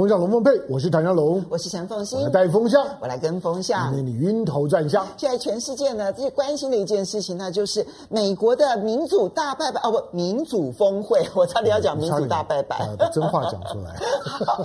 风向龙凤配，我是谭家龙，我是陈凤欣，我来带风向，我来跟风向，令你晕头转向。现在全世界呢最关心的一件事情，呢就是美国的民主大拜拜哦，不，民主峰会，我差点要讲民主大拜拜，把真话讲出来。好，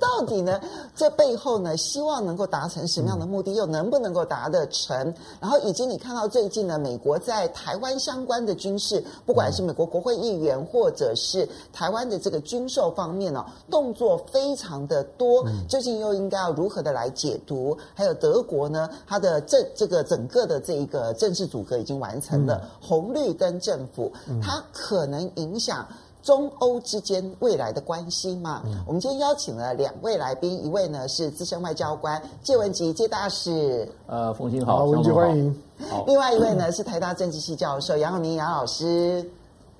到底呢，这背后呢，希望能够达成什么样的目的，又能不能够达得成？然后以及你看到最近呢，美国在台湾相关的军事，不管是美国国会议员，或者是台湾的这个军售方面哦，动作非常。非常的多，究竟又应该要如何的来解读？还有德国呢？它的政这个整个的这一个政治组合已经完成了，红绿灯政府，它可能影响中欧之间未来的关系吗？我们今天邀请了两位来宾，一位呢是资深外交官介文吉介大使，呃，冯鑫好，好，文吉欢迎。好，另外一位呢是台大政治系教授杨永明杨老师。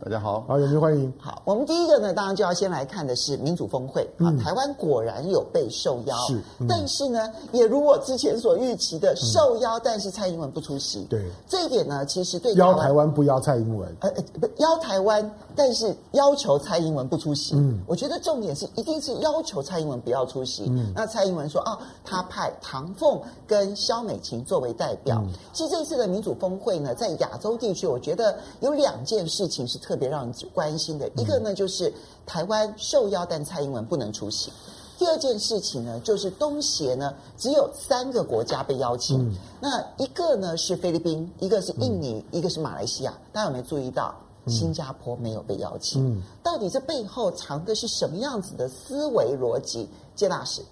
大家好，好，有请欢迎。好，我们第一个呢，当然就要先来看的是民主峰会啊。嗯、台湾果然有被受邀，是，嗯、但是呢，也如我之前所预期的，受邀，但是蔡英文不出席。对，这一点呢，其实对邀台湾不邀蔡英文，呃呃，不邀台湾，但是要求蔡英文不出席。嗯，我觉得重点是一定是要求蔡英文不要出席。嗯，那蔡英文说啊，他派唐凤跟肖美琴作为代表。嗯、其实这次的民主峰会呢，在亚洲地区，我觉得有两件事情是特。特别让人关心的一个呢，就是台湾受邀，但蔡英文不能出席。第二件事情呢，就是东协呢只有三个国家被邀请，嗯、那一个呢是菲律宾，一个是印尼，嗯、一个是马来西亚。大家有没有注意到，新加坡没有被邀请？嗯、到底这背后藏的是什么样子的思维逻辑？谢大使，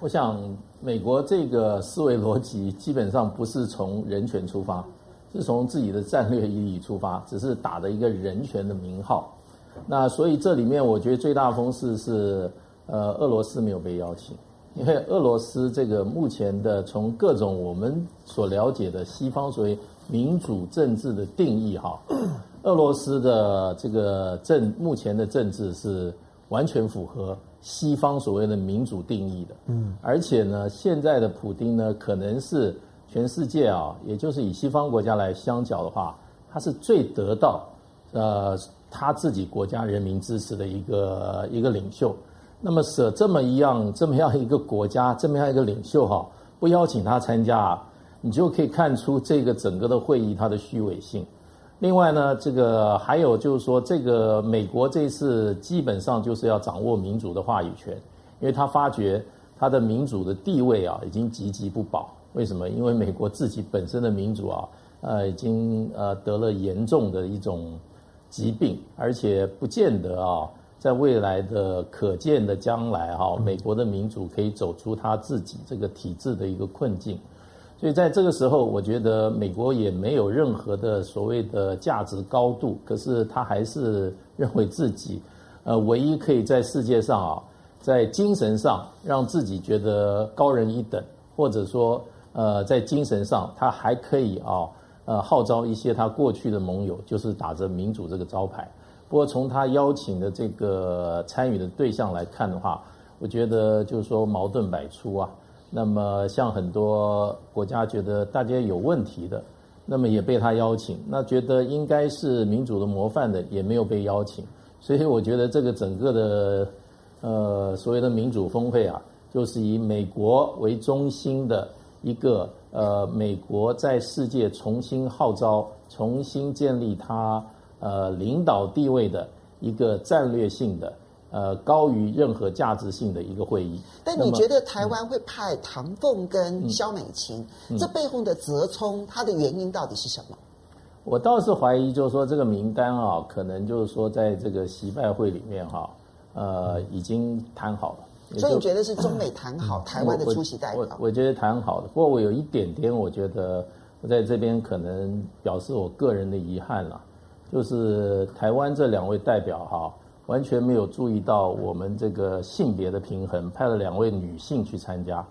我想美国这个思维逻辑基本上不是从人权出发。是从自己的战略意义出发，只是打着一个人权的名号。那所以这里面，我觉得最大的风势是，呃，俄罗斯没有被邀请，因为俄罗斯这个目前的从各种我们所了解的西方所谓民主政治的定义哈，俄罗斯的这个政目前的政治是完全符合西方所谓的民主定义的。嗯，而且呢，现在的普丁呢，可能是。全世界啊，也就是以西方国家来相较的话，他是最得到呃他自己国家人民支持的一个一个领袖。那么舍这么一样这么样一个国家这么样一个领袖哈，不邀请他参加，你就可以看出这个整个的会议它的虚伪性。另外呢，这个还有就是说，这个美国这次基本上就是要掌握民主的话语权，因为他发觉他的民主的地位啊已经岌岌不保。为什么？因为美国自己本身的民主啊，呃，已经呃得了严重的一种疾病，而且不见得啊，在未来的可见的将来哈，美国的民主可以走出他自己这个体制的一个困境。所以在这个时候，我觉得美国也没有任何的所谓的价值高度，可是他还是认为自己呃唯一可以在世界上啊，在精神上让自己觉得高人一等，或者说。呃，在精神上，他还可以啊，呃，号召一些他过去的盟友，就是打着民主这个招牌。不过，从他邀请的这个参与的对象来看的话，我觉得就是说矛盾百出啊。那么，像很多国家觉得大家有问题的，那么也被他邀请；那觉得应该是民主的模范的，也没有被邀请。所以，我觉得这个整个的呃所谓的民主峰会啊，就是以美国为中心的。一个呃，美国在世界重新号召、重新建立它呃领导地位的一个战略性的呃高于任何价值性的一个会议。但你觉得台湾会派唐凤跟肖美琴，嗯嗯、这背后的折冲，它的原因到底是什么？我倒是怀疑，就是说这个名单啊，可能就是说在这个习拜会里面哈、啊，呃，已经谈好了。所以你觉得是中美谈好台湾的出席代表？我我觉得谈好的，不过我有一点点，我觉得我在这边可能表示我个人的遗憾了，就是台湾这两位代表哈，完全没有注意到我们这个性别的平衡，派了两位女性去参加。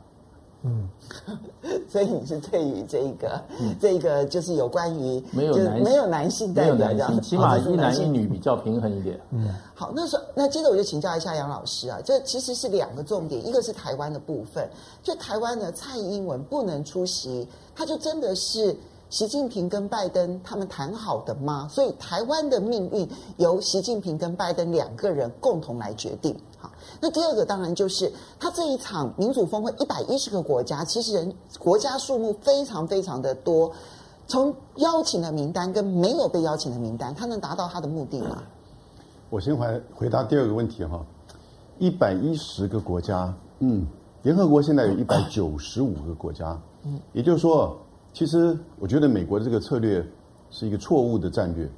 嗯，所以你是对于这个，嗯、这个就是有关于没有男没有男性代表，没有男性，起码一男一女比较平衡一点。嗯，好，那时候那接着我就请教一下杨老师啊，这其实是两个重点，一个是台湾的部分，就台湾的，蔡英文不能出席，他就真的是习近平跟拜登他们谈好的吗？所以台湾的命运由习近平跟拜登两个人共同来决定。好，那第二个当然就是他这一场民主峰会，一百一十个国家，其实人国家数目非常非常的多。从邀请的名单跟没有被邀请的名单，他能达到他的目的吗？我先回回答第二个问题哈，一百一十个国家，嗯，联合国现在有一百九十五个国家，嗯，也就是说，其实我觉得美国的这个策略是一个错误的战略，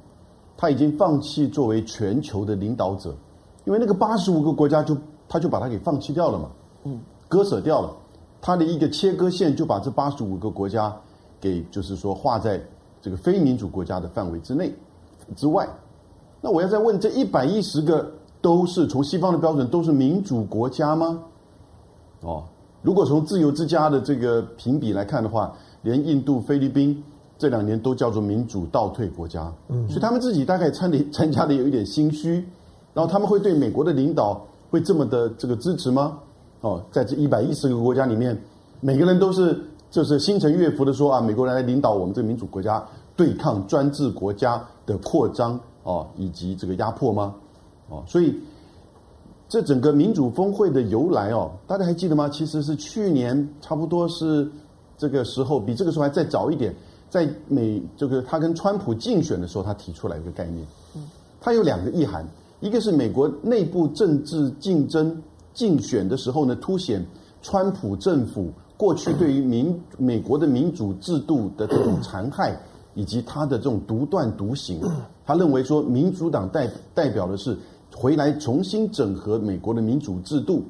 他已经放弃作为全球的领导者，因为那个八十五个国家就他就把它给放弃掉了嘛，嗯，割舍掉了，他的一个切割线就把这八十五个国家。给就是说划在这个非民主国家的范围之内之外，那我要再问，这一百一十个都是从西方的标准都是民主国家吗？哦，如果从自由之家的这个评比来看的话，连印度、菲律宾这两年都叫做民主倒退国家，嗯，所以他们自己大概参的参加的有一点心虚，然后他们会对美国的领导会这么的这个支持吗？哦，在这一百一十个国家里面，每个人都是。就是心诚悦服的说啊，美国人来领导我们这个民主国家对抗专制国家的扩张哦，以及这个压迫吗？哦，所以这整个民主峰会的由来哦，大家还记得吗？其实是去年差不多是这个时候，比这个时候还再早一点，在美这个他跟川普竞选的时候，他提出来一个概念。嗯，他有两个意涵，一个是美国内部政治竞争竞选的时候呢，凸显川普政府。过去对于民美国的民主制度的这种残害，以及他的这种独断独行，他认为说民主党代代表的是回来重新整合美国的民主制度，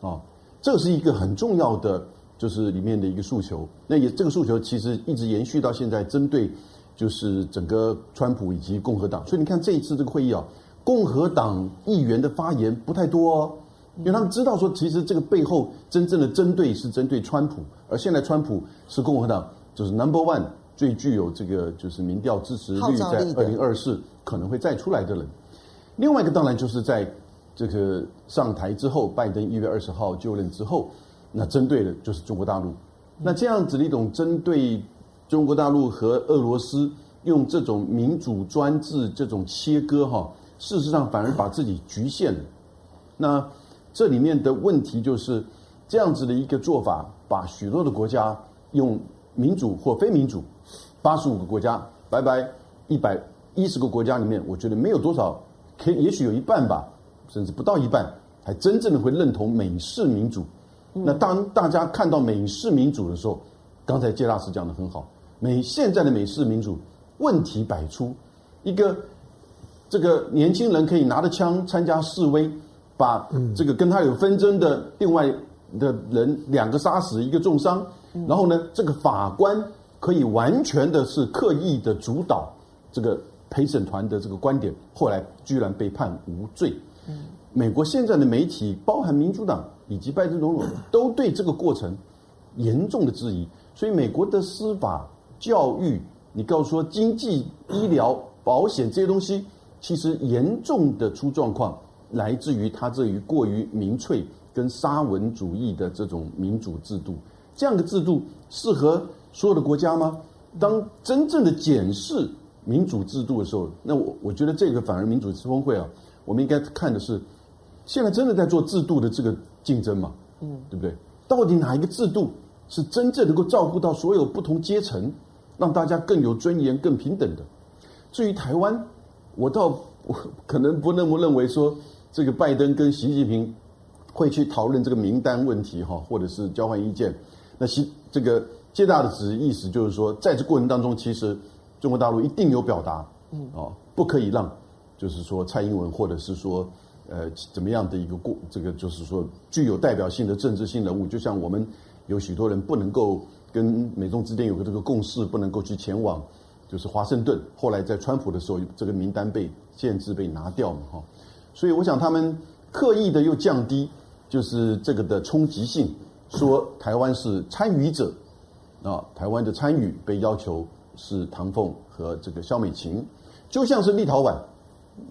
啊，这是一个很重要的，就是里面的一个诉求。那也这个诉求其实一直延续到现在，针对就是整个川普以及共和党。所以你看这一次这个会议啊，共和党议员的发言不太多哦。因为他们知道说，其实这个背后真正的针对是针对川普，而现在川普是共和党就是 number one 最具有这个就是民调支持率在二零二四可能会再出来的人。另外一个当然就是在这个上台之后，拜登一月二十号就任之后，那针对的就是中国大陆。那这样子的一种针对中国大陆和俄罗斯用这种民主专制这种切割哈，事实上反而把自己局限了。那这里面的问题就是，这样子的一个做法，把许多的国家用民主或非民主，八十五个国家，拜拜，一百一十个国家里面，我觉得没有多少，可以也许有一半吧，甚至不到一半，还真正的会认同美式民主。那当大家看到美式民主的时候，刚才杰大使讲的很好，美现在的美式民主问题百出，一个这个年轻人可以拿着枪参加示威。把这个跟他有纷争的另外的人两个杀死，一个重伤，然后呢，这个法官可以完全的是刻意的主导这个陪审团的这个观点，后来居然被判无罪。美国现在的媒体，包含民主党以及拜登总统，都对这个过程严重的质疑。所以，美国的司法、教育，你告诉说经济、医疗、保险这些东西，其实严重的出状况。来自于他这于过于民粹跟沙文主义的这种民主制度，这样的制度适合所有的国家吗？当真正的检视民主制度的时候，那我我觉得这个反而民主峰会啊，我们应该看的是，现在真的在做制度的这个竞争嘛？嗯，对不对？到底哪一个制度是真正能够照顾到所有不同阶层，让大家更有尊严、更平等的？至于台湾，我倒我 可能不那么认为说。这个拜登跟习近平会去讨论这个名单问题哈，或者是交换意见。那习这个接大的旨意思就是说，在这过程当中，其实中国大陆一定有表达，嗯，哦，不可以让，就是说蔡英文或者是说呃怎么样的一个过，这个就是说具有代表性的政治性人物，就像我们有许多人不能够跟美中之间有个这个共识，不能够去前往就是华盛顿。后来在川普的时候，这个名单被限制被拿掉嘛，哈。所以我想，他们刻意的又降低，就是这个的冲击性，说台湾是参与者，啊，台湾的参与被要求是唐凤和这个肖美琴，就像是立陶宛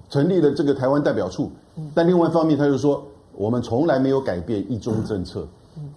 成立了这个台湾代表处，但另外一方面他就说，我们从来没有改变一中政策，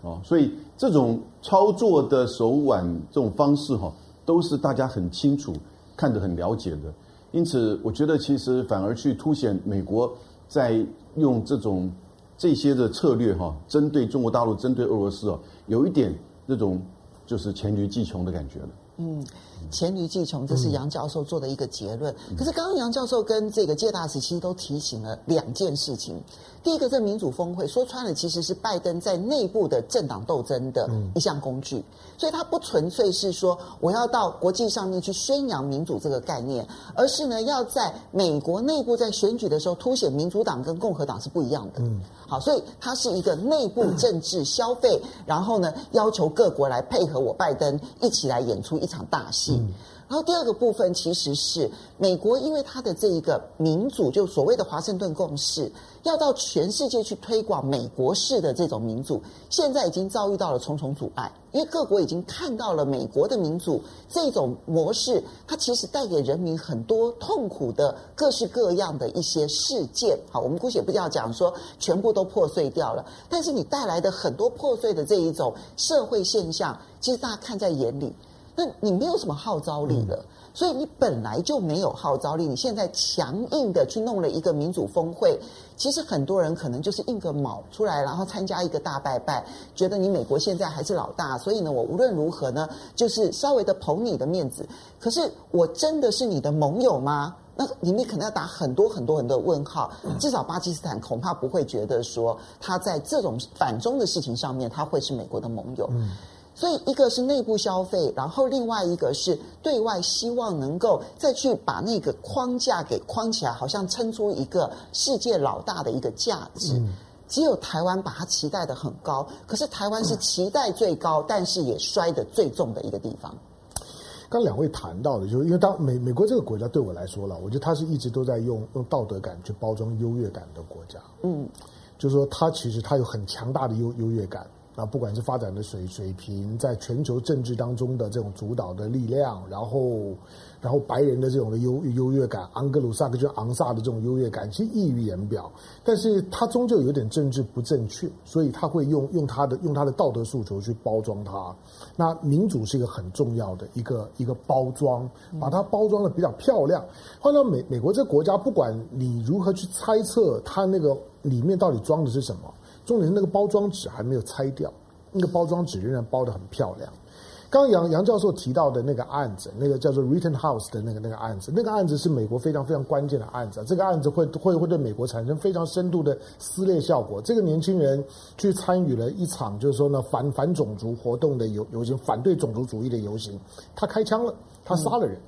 啊，所以这种操作的手腕，这种方式哈，都是大家很清楚、看得很了解的。因此，我觉得其实反而去凸显美国在用这种这些的策略哈，针对中国大陆、针对俄罗斯哦，有一点那种就是黔驴技穷的感觉了。嗯，黔驴技穷，这是杨教授做的一个结论。嗯、可是刚刚杨教授跟这个介大使其实都提醒了两件事情。第一个，这民主峰会说穿了，其实是拜登在内部的政党斗争的一项工具。嗯、所以，他不纯粹是说我要到国际上面去宣扬民主这个概念，而是呢，要在美国内部在选举的时候凸显民主党跟共和党是不一样的。嗯，好，所以它是一个内部政治消费，嗯、然后呢，要求各国来配合我拜登一起来演出一场大戏。嗯然后第二个部分其实是美国，因为它的这一个民主，就所谓的华盛顿共识，要到全世界去推广美国式的这种民主，现在已经遭遇到了重重阻碍。因为各国已经看到了美国的民主这种模式，它其实带给人民很多痛苦的各式各样的一些事件。好，我们姑且不要讲说全部都破碎掉了，但是你带来的很多破碎的这一种社会现象，其实大家看在眼里。那你没有什么号召力了，所以你本来就没有号召力。你现在强硬的去弄了一个民主峰会，其实很多人可能就是印个卯出来，然后参加一个大拜拜，觉得你美国现在还是老大，所以呢，我无论如何呢，就是稍微的捧你的面子。可是我真的是你的盟友吗？那里面可能要打很多很多很多问号。至少巴基斯坦恐怕不会觉得说他在这种反中的事情上面，他会是美国的盟友。所以，一个是内部消费，然后另外一个是对外希望能够再去把那个框架给框起来，好像撑出一个世界老大的一个价值。嗯、只有台湾把它期待得很高，可是台湾是期待最高，但是也摔得最重的一个地方。刚两位谈到的，就是因为当美美国这个国家对我来说了，我觉得它是一直都在用用道德感去包装优越感的国家。嗯，就是说它其实它有很强大的优优越感。那不管是发展的水水平，在全球政治当中的这种主导的力量，然后，然后白人的这种的优优越感，昂格鲁萨克就昂萨的这种优越感，其实溢于言表。但是他终究有点政治不正确，所以他会用用他的用他的道德诉求去包装它。那民主是一个很重要的一个一个包装，把它包装的比较漂亮。换到美美国这个国家，不管你如何去猜测它那个里面到底装的是什么。重点是那个包装纸还没有拆掉，那个包装纸仍然包得很漂亮。刚杨杨教授提到的那个案子，那个叫做 Rittenhouse 的那个那个案子，那个案子是美国非常非常关键的案子。这个案子会会会对美国产生非常深度的撕裂效果。这个年轻人去参与了一场就是说呢反反种族活动的游游行，反对种族主义的游行，他开枪了，他杀了人。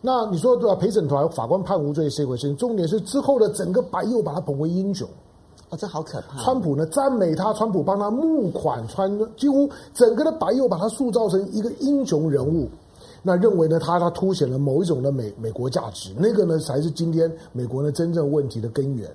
那你说对吧？陪审团法官判无罪是一回事，重点是之后的整个白右把他捧为英雄。哦，这好可怕！川普呢赞美他，川普帮他募款，川几乎整个的白右把他塑造成一个英雄人物。那认为呢，他他凸显了某一种的美美国价值，那个呢才是今天美国呢真正问题的根源。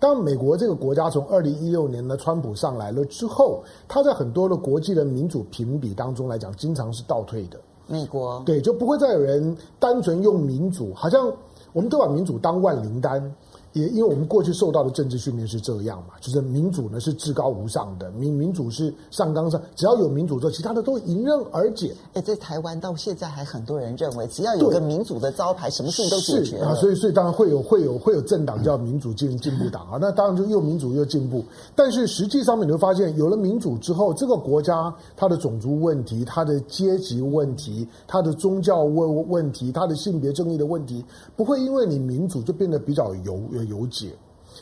当美国这个国家从二零一六年呢川普上来了之后，他在很多的国际的民主评比当中来讲，经常是倒退的。美国对，就不会再有人单纯用民主，好像我们都把民主当万灵丹。也因为我们过去受到的政治训练是这样嘛，就是民主呢是至高无上的，民民主是上纲上，只要有民主之后，其他的都迎刃而解。哎，在台湾到现在还很多人认为，只要有个民主的招牌，什么事情都解决了。啊，所以所以当然会有会有会有政党叫民主进进步党啊，那当然就又民主又进步。但是实际上面你会发现，有了民主之后，这个国家它的种族问题、它的阶级问题、它的宗教问问题、它的性别正义的问题，不会因为你民主就变得比较有有。有解，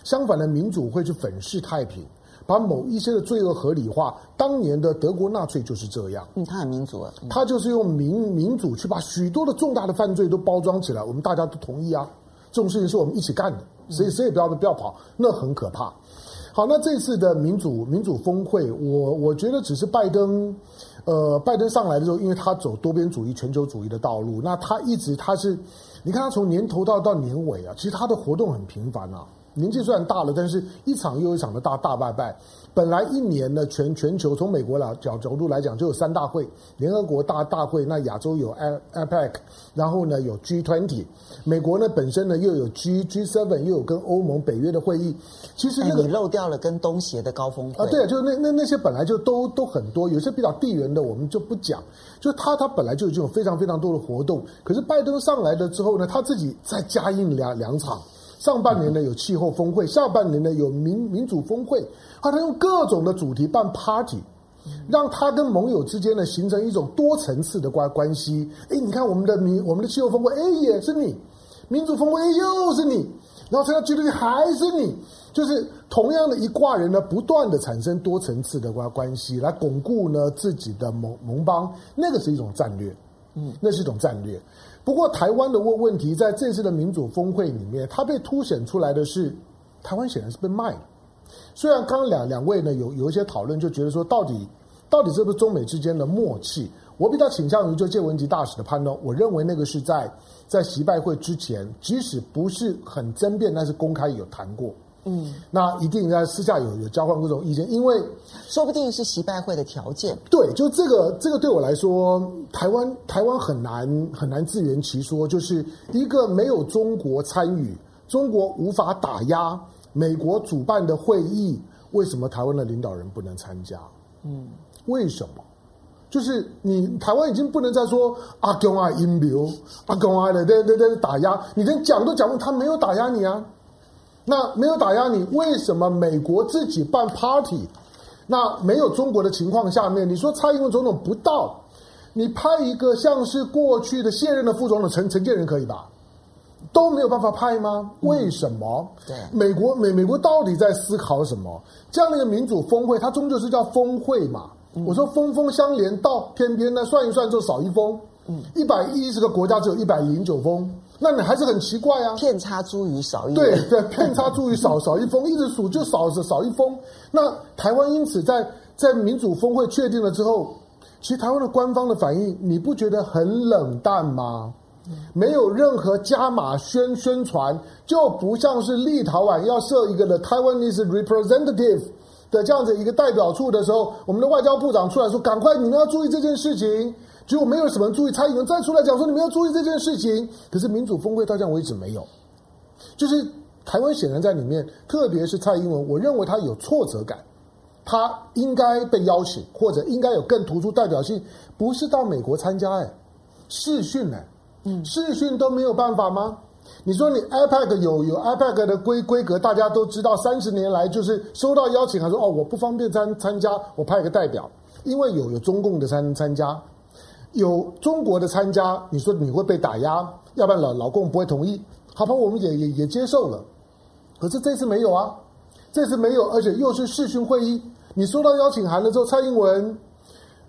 相反的，民主会去粉饰太平，把某一些的罪恶合理化。当年的德国纳粹就是这样，嗯，他很民主啊，嗯、他就是用民民主去把许多的重大的犯罪都包装起来。我们大家都同意啊，这种事情是我们一起干的，谁谁也不要不要跑，那很可怕。好，那这次的民主民主峰会，我我觉得只是拜登，呃，拜登上来的时候，因为他走多边主义、全球主义的道路，那他一直他是。你看他从年头到到年尾啊，其实他的活动很频繁啊。年纪虽然大了，但是一场又一场的大大拜拜。本来一年呢，全全球从美国来角角度来讲，就有三大会：联合国大大会，那亚洲有 APEC，然后呢有 G20。美国呢本身呢又有 G G7，又有跟欧盟、北约的会议。其实那个你漏掉了跟东协的高峰会啊，对啊，就是那那那些本来就都都很多，有些比较地缘的我们就不讲。就是他他本来就有这种非常非常多的活动，可是拜登上来了之后呢，他自己再加印两两场。上半年呢有气候峰会，下半年呢有民民主峰会，啊，他用各种的主题办 party，让他跟盟友之间呢形成一种多层次的关关系。哎，你看我们的民我们的气候峰会，哎也是你，民主峰会又是你，然后参加 G20 还是你，就是同样的一挂人呢，不断的产生多层次的关关系，来巩固呢自己的盟盟邦，那个是一种战略，嗯，那是一种战略。不过，台湾的问问题在这次的民主峰会里面，它被凸显出来的是，台湾显然是被卖了。虽然刚刚两两位呢有有一些讨论，就觉得说到底到底是不是中美之间的默契？我比较倾向于就谢文吉大使的判断，我认为那个是在在习拜会之前，即使不是很争辩，但是公开有谈过。嗯，那一定在私下有有交换各种意见，因为说不定是习拜会的条件。对，就这个这个对我来说，台湾台湾很难很难自圆其说，就是一个没有中国参与，中国无法打压美国主办的会议，为什么台湾的领导人不能参加？嗯，为什么？就是你台湾已经不能再说阿公啊阴谋，阿公啊的在在在打压，你连讲都讲不，他没有打压你啊。那没有打压你，为什么美国自己办 party？那没有中国的情况下面，你说蔡英文总统不到，你派一个像是过去的现任的副总统陈陈建仁可以吧？都没有办法派吗？为什么？对，美国美美国到底在思考什么？这样的一个民主峰会，它终究是叫峰会嘛？我说峰峰相连，到偏偏呢算一算就少一峰。嗯，一百一十个国家只有一百零九峰。那你还是很奇怪啊！遍差茱萸少一对对，遍差茱萸少 少一封，一直数就少少一封。那台湾因此在在民主峰会确定了之后，其实台湾的官方的反应，你不觉得很冷淡吗？没有任何加码宣宣传，就不像是立陶宛要设一个的 Taiwanese representative 的这样子一个代表处的时候，我们的外交部长出来说：“赶快，你们要注意这件事情。”结果没有什么人注意，蔡英文再出来讲说，你们要注意这件事情。可是民主峰会到现在为止没有，就是台湾显然在里面，特别是蔡英文，我认为他有挫折感，他应该被邀请，或者应该有更突出代表性，不是到美国参加哎，视讯哎，嗯，视讯都没有办法吗？你说你 IPAC 有有 IPAC 的规规格，大家都知道，三十年来就是收到邀请，还说哦我不方便参参加，我派一个代表，因为有有中共的参参加。有中国的参加，你说你会被打压，要不然老老共不会同意。好吧，我们也也也接受了。可是这次没有啊，这次没有，而且又是视讯会议。你收到邀请函了之后，蔡英文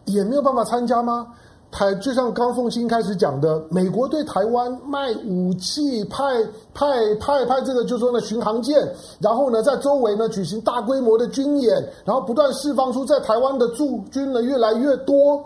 也没有办法参加吗？台就像刚凤馨开始讲的，美国对台湾卖武器，派派派派这个就是说呢巡航舰，然后呢在周围呢举行大规模的军演，然后不断释放出在台湾的驻军呢越来越多。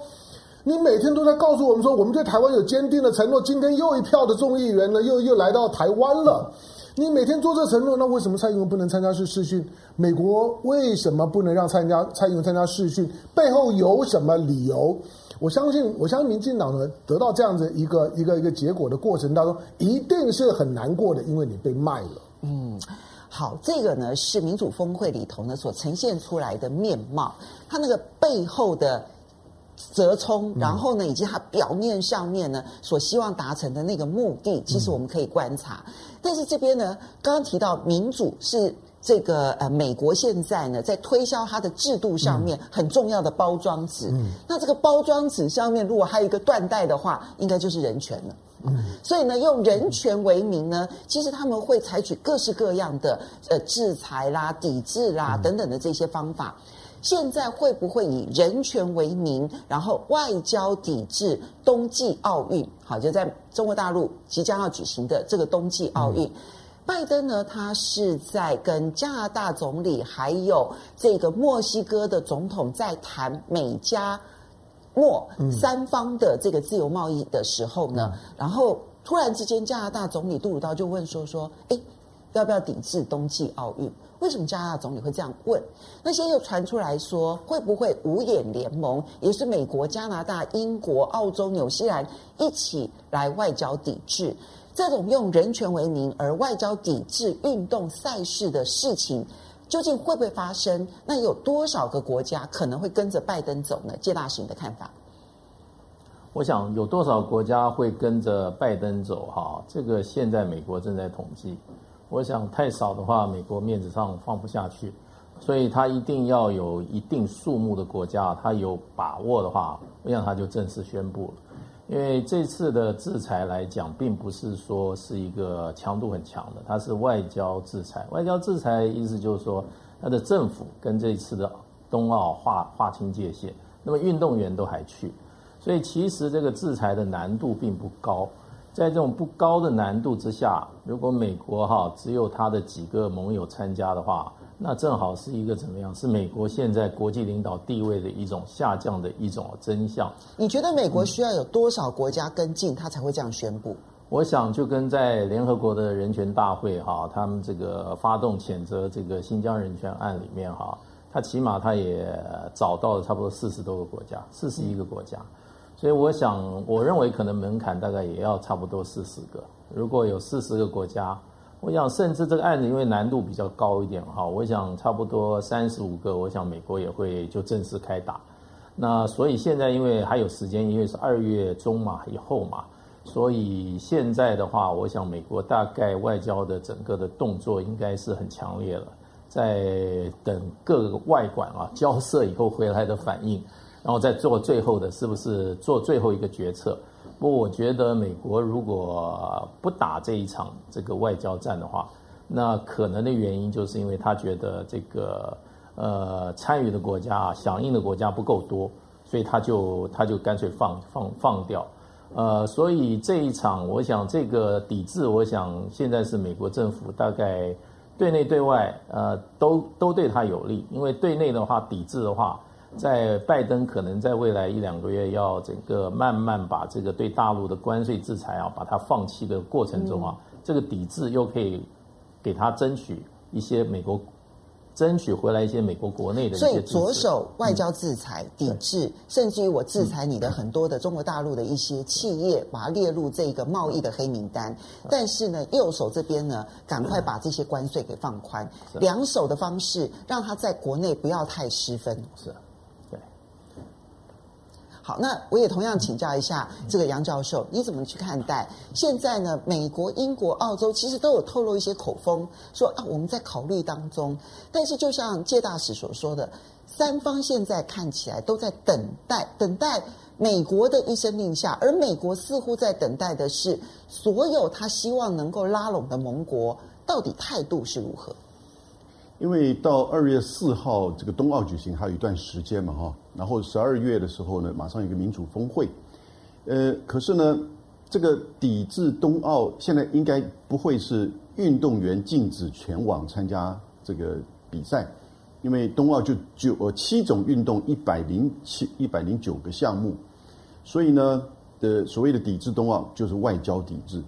你每天都在告诉我们说，我们对台湾有坚定的承诺。今天又一票的众议员呢，又又来到台湾了。你每天做这承诺，那为什么蔡英文不能参加是试训？美国为什么不能让参加蔡英文参加试训？背后有什么理由？我相信，我相信民进党呢得到这样子一个一个一个结果的过程当中，一定是很难过的，因为你被卖了。嗯，好，这个呢是民主峰会里头呢所呈现出来的面貌，它那个背后的。折冲，然后呢，以及他表面上面呢所希望达成的那个目的，其实我们可以观察。但是这边呢，刚刚提到民主是这个呃美国现在呢在推销它的制度上面很重要的包装纸。那这个包装纸上面如果还有一个断代的话，应该就是人权了。嗯所以呢，用人权为名呢，其实他们会采取各式各样的呃制裁啦、抵制啦等等的这些方法。现在会不会以人权为名，然后外交抵制冬季奥运？好，就在中国大陆即将要举行的这个冬季奥运，拜登呢，他是在跟加拿大总理还有这个墨西哥的总统在谈美加墨三方的这个自由贸易的时候呢，然后突然之间，加拿大总理杜鲁道就问说说，哎。要不要抵制冬季奥运？为什么加拿大总理会这样问？那些又传出来说，会不会五眼联盟，也是美国、加拿大、英国、澳洲、纽西兰一起来外交抵制？这种用人权为名而外交抵制运动赛事的事情，究竟会不会发生？那有多少个国家可能会跟着拜登走呢？介大使的看法？我想有多少国家会跟着拜登走？哈，这个现在美国正在统计。我想太少的话，美国面子上放不下去，所以他一定要有一定数目的国家，他有把握的话，我想他就正式宣布了。因为这次的制裁来讲，并不是说是一个强度很强的，它是外交制裁。外交制裁意思就是说，他的政府跟这一次的冬奥划划清界限，那么运动员都还去。所以其实这个制裁的难度并不高，在这种不高的难度之下，如果美国哈只有他的几个盟友参加的话，那正好是一个怎么样？是美国现在国际领导地位的一种下降的一种真相。你觉得美国需要有多少国家跟进，他才会这样宣布？我想就跟在联合国的人权大会哈，他们这个发动谴责这个新疆人权案里面哈，他起码他也找到了差不多四十多个国家，四十一个国家。所以我想，我认为可能门槛大概也要差不多四十个。如果有四十个国家，我想甚至这个案子因为难度比较高一点哈，我想差不多三十五个，我想美国也会就正式开打。那所以现在因为还有时间，因为是二月中嘛，以后嘛，所以现在的话，我想美国大概外交的整个的动作应该是很强烈了，在等各个外管啊交涉以后回来的反应。然后再做最后的，是不是做最后一个决策？不我觉得美国如果不打这一场这个外交战的话，那可能的原因就是因为他觉得这个呃参与的国家啊、响应的国家不够多，所以他就他就干脆放放放掉。呃，所以这一场，我想这个抵制，我想现在是美国政府大概对内对外呃都都对他有利，因为对内的话抵制的话。在拜登可能在未来一两个月要整个慢慢把这个对大陆的关税制裁啊，把它放弃的过程中啊，这个抵制又可以给他争取一些美国，争取回来一些美国国内的。所以左手外交制裁抵制，甚至于我制裁你的很多的中国大陆的一些企业，把它列入这个贸易的黑名单。但是呢，右手这边呢，赶快把这些关税给放宽，两手的方式让他在国内不要太失分。是。好，那我也同样请教一下这个杨教授，你怎么去看待现在呢？美国、英国、澳洲其实都有透露一些口风，说啊，我们在考虑当中。但是就像介大使所说的，三方现在看起来都在等待，等待美国的一声令下，而美国似乎在等待的是所有他希望能够拉拢的盟国到底态度是如何。因为到二月四号这个冬奥举行还有一段时间嘛哈，然后十二月的时候呢，马上有一个民主峰会，呃，可是呢，这个抵制冬奥现在应该不会是运动员禁止全网参加这个比赛，因为冬奥就就呃七种运动一百零七一百零九个项目，所以呢的所谓的抵制冬奥就是外交抵制，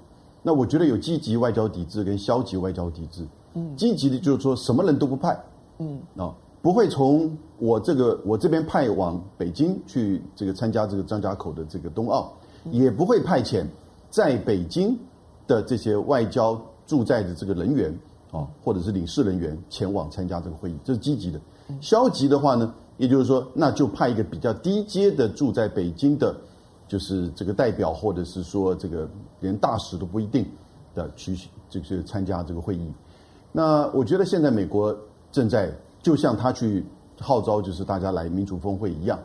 那我觉得有积极外交抵制跟消极外交抵制。嗯，积极的就是说什么人都不派，嗯啊，不会从我这个我这边派往北京去这个参加这个张家口的这个冬奥，也不会派遣在北京的这些外交驻在的这个人员啊，或者是领事人员前往参加这个会议，这是积极的。消极的话呢，也就是说，那就派一个比较低阶的住在北京的，就是这个代表，或者是说这个连大使都不一定的去这个参加这个会议。那我觉得现在美国正在就像他去号召，就是大家来民主峰会一样，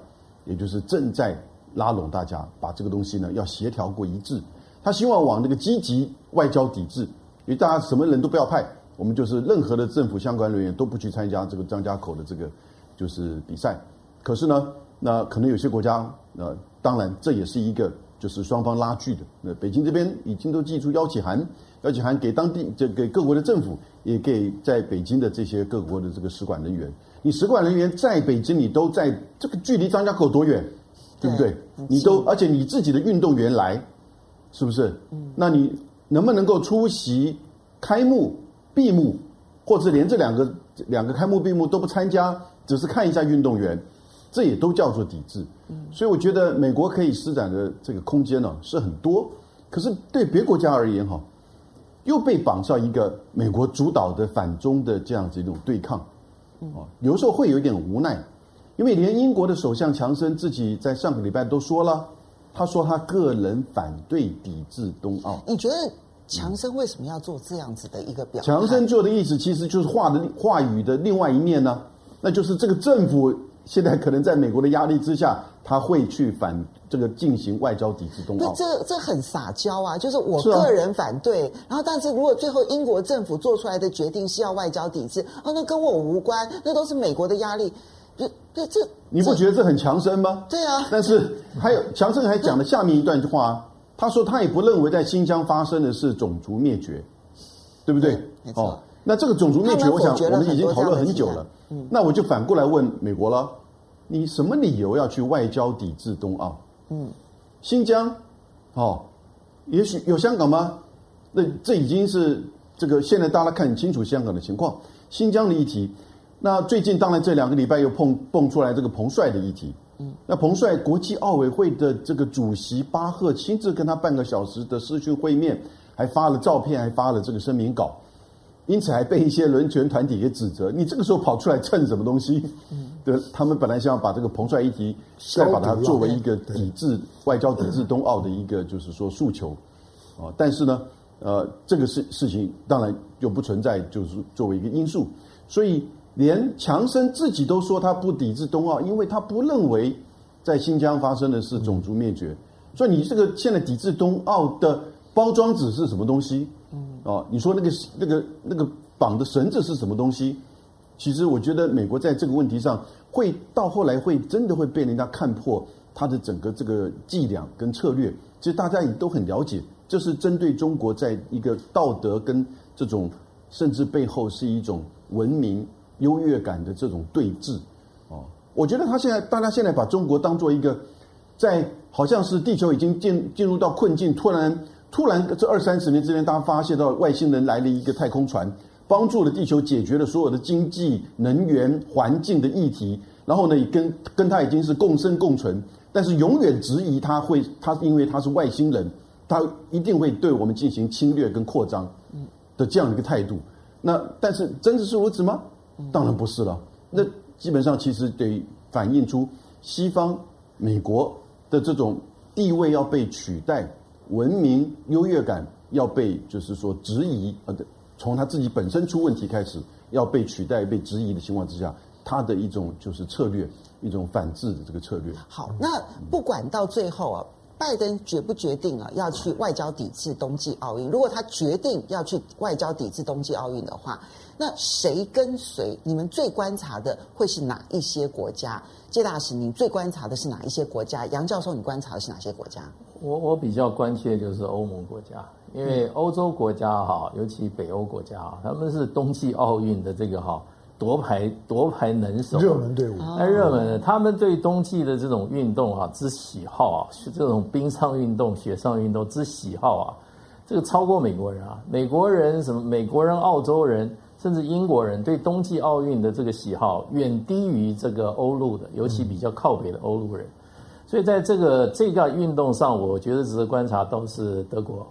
也就是正在拉拢大家，把这个东西呢要协调过一致。他希望往那个积极外交抵制，因为大家什么人都不要派，我们就是任何的政府相关人员都不去参加这个张家口的这个就是比赛。可是呢，那可能有些国家，呃，当然这也是一个就是双方拉锯的。那北京这边已经都寄出邀请函。邀请函给当地，这给各国的政府，也给在北京的这些各国的这个使馆人员。你使馆人员在北京，你都在这个距离张家口多远，对不对？你都，而且你自己的运动员来，是不是？嗯。那你能不能够出席开幕闭幕，或者连这两个两个开幕闭幕都不参加，只是看一下运动员，这也都叫做抵制。所以我觉得美国可以施展的这个空间呢是很多，可是对别国家而言哈，又被绑上一个美国主导的反中的这样子一种对抗，啊，有时候会有一点无奈，因为连英国的首相强生自己在上个礼拜都说了。他说他个人反对抵制冬奥。你觉得强生为什么要做这样子的一个表态？强生做的意思其实就是话的话语的另外一面呢，那就是这个政府现在可能在美国的压力之下，他会去反这个进行外交抵制冬奥。这这很撒娇啊，就是我个人反对，啊、然后但是如果最后英国政府做出来的决定是要外交抵制，哦，那跟我无关，那都是美国的压力。这这这，你不觉得这很强生吗？对啊。但是还有强生还讲了下面一段话，他说他也不认为在新疆发生的是种族灭绝，对不对？没错。哦，那这个种族灭绝，我想我们已经讨论很久了。嗯。那我就反过来问美国了，你什么理由要去外交抵制冬奥？嗯。新疆，哦，也许有香港吗？那这已经是这个现在大家看很清楚香港的情况，新疆的议题。那最近当然这两个礼拜又碰蹦出来这个彭帅的议题，嗯，那彭帅国际奥委会的这个主席巴赫亲自跟他半个小时的视讯会面，还发了照片，还发了这个声明稿，因此还被一些人权团体给指责，你这个时候跑出来蹭什么东西？嗯，对，他们本来想要把这个彭帅议题再把它作为一个抵制外交抵制冬奥的一个就是说诉求，啊，但是呢，呃，这个事事情当然就不存在，就是作为一个因素，所以。连强生自己都说他不抵制冬奥，因为他不认为在新疆发生的是种族灭绝。所以你这个现在抵制冬奥的包装纸是什么东西？嗯，哦，你说那个那个那个绑的绳子是什么东西？其实我觉得美国在这个问题上会到后来会真的会被人家看破他的整个这个伎俩跟策略。其实大家也都很了解，这是针对中国在一个道德跟这种甚至背后是一种文明。优越感的这种对峙，哦，我觉得他现在，大家现在把中国当做一个，在好像是地球已经进进入到困境，突然突然这二三十年之间，大家发现到外星人来了一个太空船，帮助了地球解决了所有的经济、能源、环境的议题，然后呢，也跟跟他已经是共生共存，但是永远质疑他会，他因为他是外星人，他一定会对我们进行侵略跟扩张的这样一个态度。那但是真的是如此吗？当然不是了，那基本上其实得反映出西方美国的这种地位要被取代，文明优越感要被就是说质疑，呃，从他自己本身出问题开始要被取代、被质疑的情况之下，他的一种就是策略，一种反制的这个策略。好，那不管到最后啊。拜登决不决定啊，要去外交抵制冬季奥运？如果他决定要去外交抵制冬季奥运的话，那谁跟随？你们最观察的会是哪一些国家？谢大使，你最观察的是哪一些国家？杨教授，你观察的是哪些国家？我我比较关切就是欧盟国家，因为欧洲国家哈，尤其北欧国家哈，他们是冬季奥运的这个哈。夺牌夺牌能手，热门队伍。太，热门的，他们对冬季的这种运动啊之喜好啊，是这种冰上运动、雪上运动之喜好啊，这个超过美国人啊。美国人什么？美国人、澳洲人，甚至英国人对冬季奥运的这个喜好远低于这个欧陆的，尤其比较靠北的欧陆人。所以在这个这个运动上，我觉得值得观察都是德国。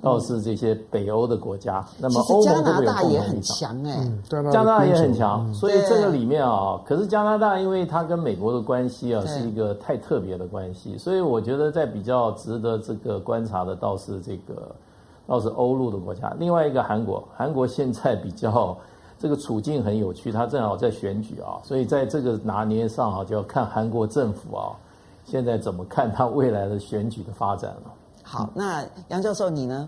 倒是这些北欧的国家，那么欧盟都会有共同立场。哎，加拿大也很强，所以这个里面啊，可是加拿大因为它跟美国的关系啊是一个太特别的关系，所以我觉得在比较值得这个观察的倒是这个倒是欧陆的国家。另外一个韩国，韩国现在比较这个处境很有趣，它正好在选举啊，所以在这个拿捏上啊，就要看韩国政府啊现在怎么看它未来的选举的发展了。好，那杨教授你呢？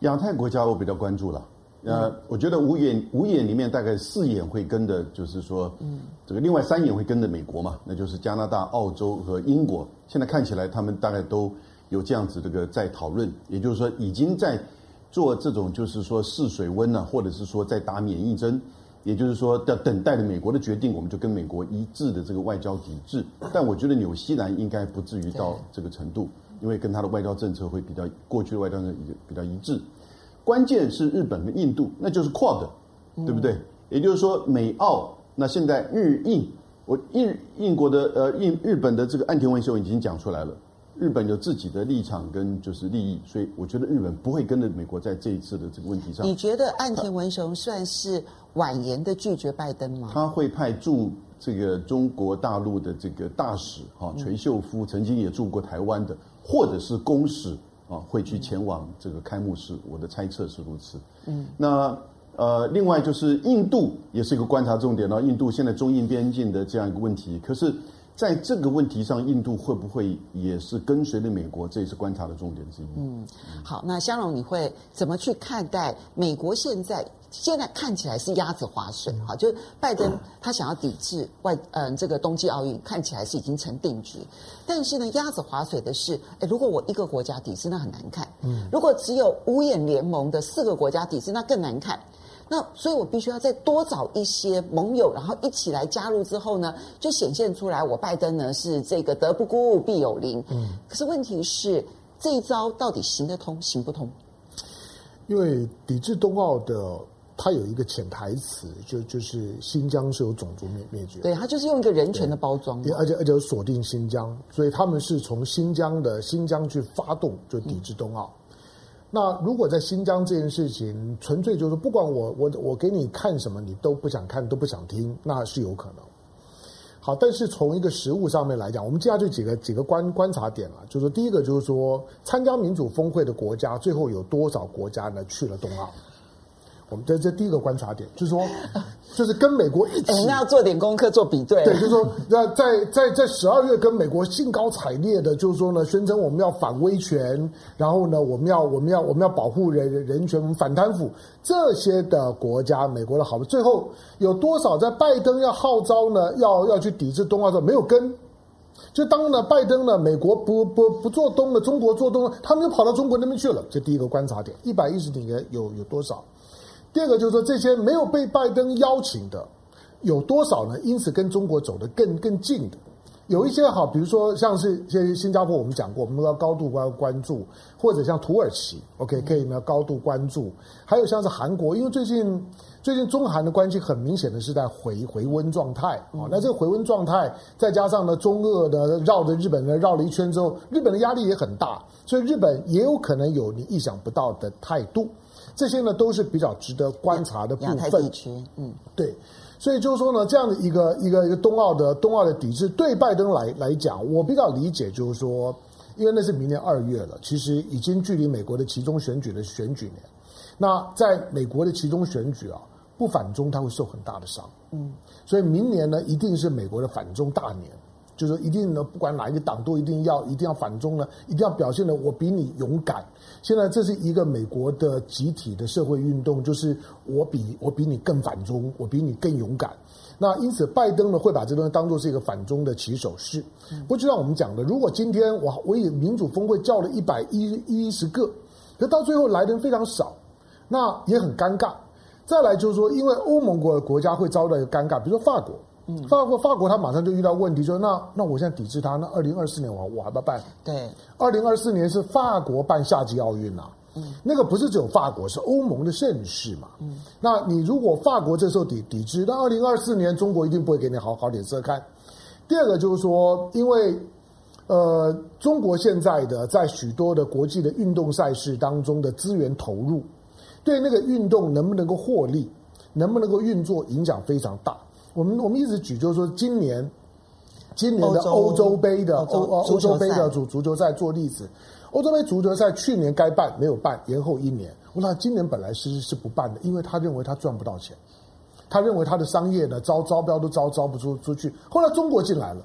亚太国家我比较关注了。呃，我觉得五眼五眼里面大概四眼会跟着，就是说，嗯，这个另外三眼会跟着美国嘛，那就是加拿大、澳洲和英国。现在看起来，他们大概都有这样子这个在讨论，也就是说，已经在做这种就是说试水温呢，或者是说在打免疫针，也就是说要等待着美国的决定，我们就跟美国一致的这个外交抵制。但我觉得纽西兰应该不至于到这个程度。因为跟他的外交政策会比较过去的外交政策比较一致，关键是日本跟印度，那就是 Quad，对不对？嗯、也就是说美澳，那现在日印，我印印国的呃印日本的这个岸田文雄已经讲出来了，日本有自己的立场跟就是利益，所以我觉得日本不会跟着美国在这一次的这个问题上。你觉得岸田文雄算是婉言的拒绝拜登吗？他会派驻这个中国大陆的这个大使哈垂秀夫，曾经也驻过台湾的，或者是公使。啊，会去前往这个开幕式，我的猜测是如此。嗯，那呃，另外就是印度也是一个观察重点。了印度现在中印边境的这样一个问题，可是在这个问题上，印度会不会也是跟随着美国？这也是观察的重点之一。嗯，好，那香龙你会怎么去看待美国现在？现在看起来是鸭子划水，哈，就是拜登他想要抵制外，嗯，这个冬季奥运看起来是已经成定局，但是呢，鸭子划水的是，哎，如果我一个国家抵制，那很难看，嗯，如果只有五眼联盟的四个国家抵制，那更难看，那所以我必须要再多找一些盟友，然后一起来加入之后呢，就显现出来，我拜登呢是这个德不孤必有邻，嗯，可是问题是这一招到底行得通行不通？因为抵制冬奥的。他有一个潜台词，就就是新疆是有种族灭灭绝，对，他就是用一个人权的包装，而且而且锁定新疆，所以他们是从新疆的新疆去发动，就抵制冬奥。嗯、那如果在新疆这件事情纯粹就是不管我我我给你看什么，你都不想看都不想听，那是有可能。好，但是从一个实物上面来讲，我们接下去几个几个观观察点了，就是说第一个就是说参加民主峰会的国家，最后有多少国家呢去了冬奥？我们这这第一个观察点就是说，就是跟美国一起，我们要做点功课做比对。对，就是说，那在在在十二月跟美国兴高采烈的，就是说呢，宣称我们要反威权，然后呢，我们要我们要我们要保护人人权，我们反贪腐这些的国家，美国的好，最后有多少在拜登要号召呢，要要去抵制冬奥的时候没有跟？就当呢，拜登呢，美国不不不做东了，中国做东了，他们就跑到中国那边去了。这第一个观察点，一百一十几年有有多少？第二个就是说，这些没有被拜登邀请的有多少呢？因此跟中国走得更更近的，有一些好，比如说像是些新加坡，我们讲过，我们要高度关关注，或者像土耳其，OK，可以呢高度关注。还有像是韩国，因为最近最近中韩的关系很明显的是在回回温状态啊。那这个回温状态，再加上呢中俄的绕着日本呢绕了一圈之后，日本的压力也很大，所以日本也有可能有你意想不到的态度。这些呢都是比较值得观察的部分。嗯，对，所以就是说呢，这样的一个一个一个冬奥的冬奥的抵制，对拜登来来讲，我比较理解就是说，因为那是明年二月了，其实已经距离美国的其中选举的选举年。那在美国的其中选举啊，不反中他会受很大的伤，嗯，所以明年呢一定是美国的反中大年。就是一定呢，不管哪一个党都一定要一定要反中呢，一定要表现的我比你勇敢。现在这是一个美国的集体的社会运动，就是我比我比你更反中，我比你更勇敢。那因此，拜登呢会把这东西当做是一个反中的起手式。不就像我们讲的，如果今天我我以民主峰会叫了一百一一十个，可到最后来的人非常少，那也很尴尬。再来就是说，因为欧盟国的国家会遭到一个尴尬，比如说法国。法国法国他马上就遇到问题，说那那我现在抵制他，那二零二四年我我还要办？对，二零二四年是法国办夏季奥运啊，嗯，那个不是只有法国，是欧盟的盛事嘛，嗯，那你如果法国这时候抵抵制，那二零二四年中国一定不会给你好好脸色看。第二个就是说，因为呃，中国现在的在许多的国际的运动赛事当中的资源投入，对那个运动能不能够获利，能不能够运作，影响非常大。我们我们一直举，就是说今年，今年的欧洲杯的欧欧洲杯的足足球赛做例子，欧洲杯足球赛去年该办没有办，延后一年。我那今年本来是是不办的，因为他认为他赚不到钱，他认为他的商业呢招招标都招招不出出去。后来中国进来了，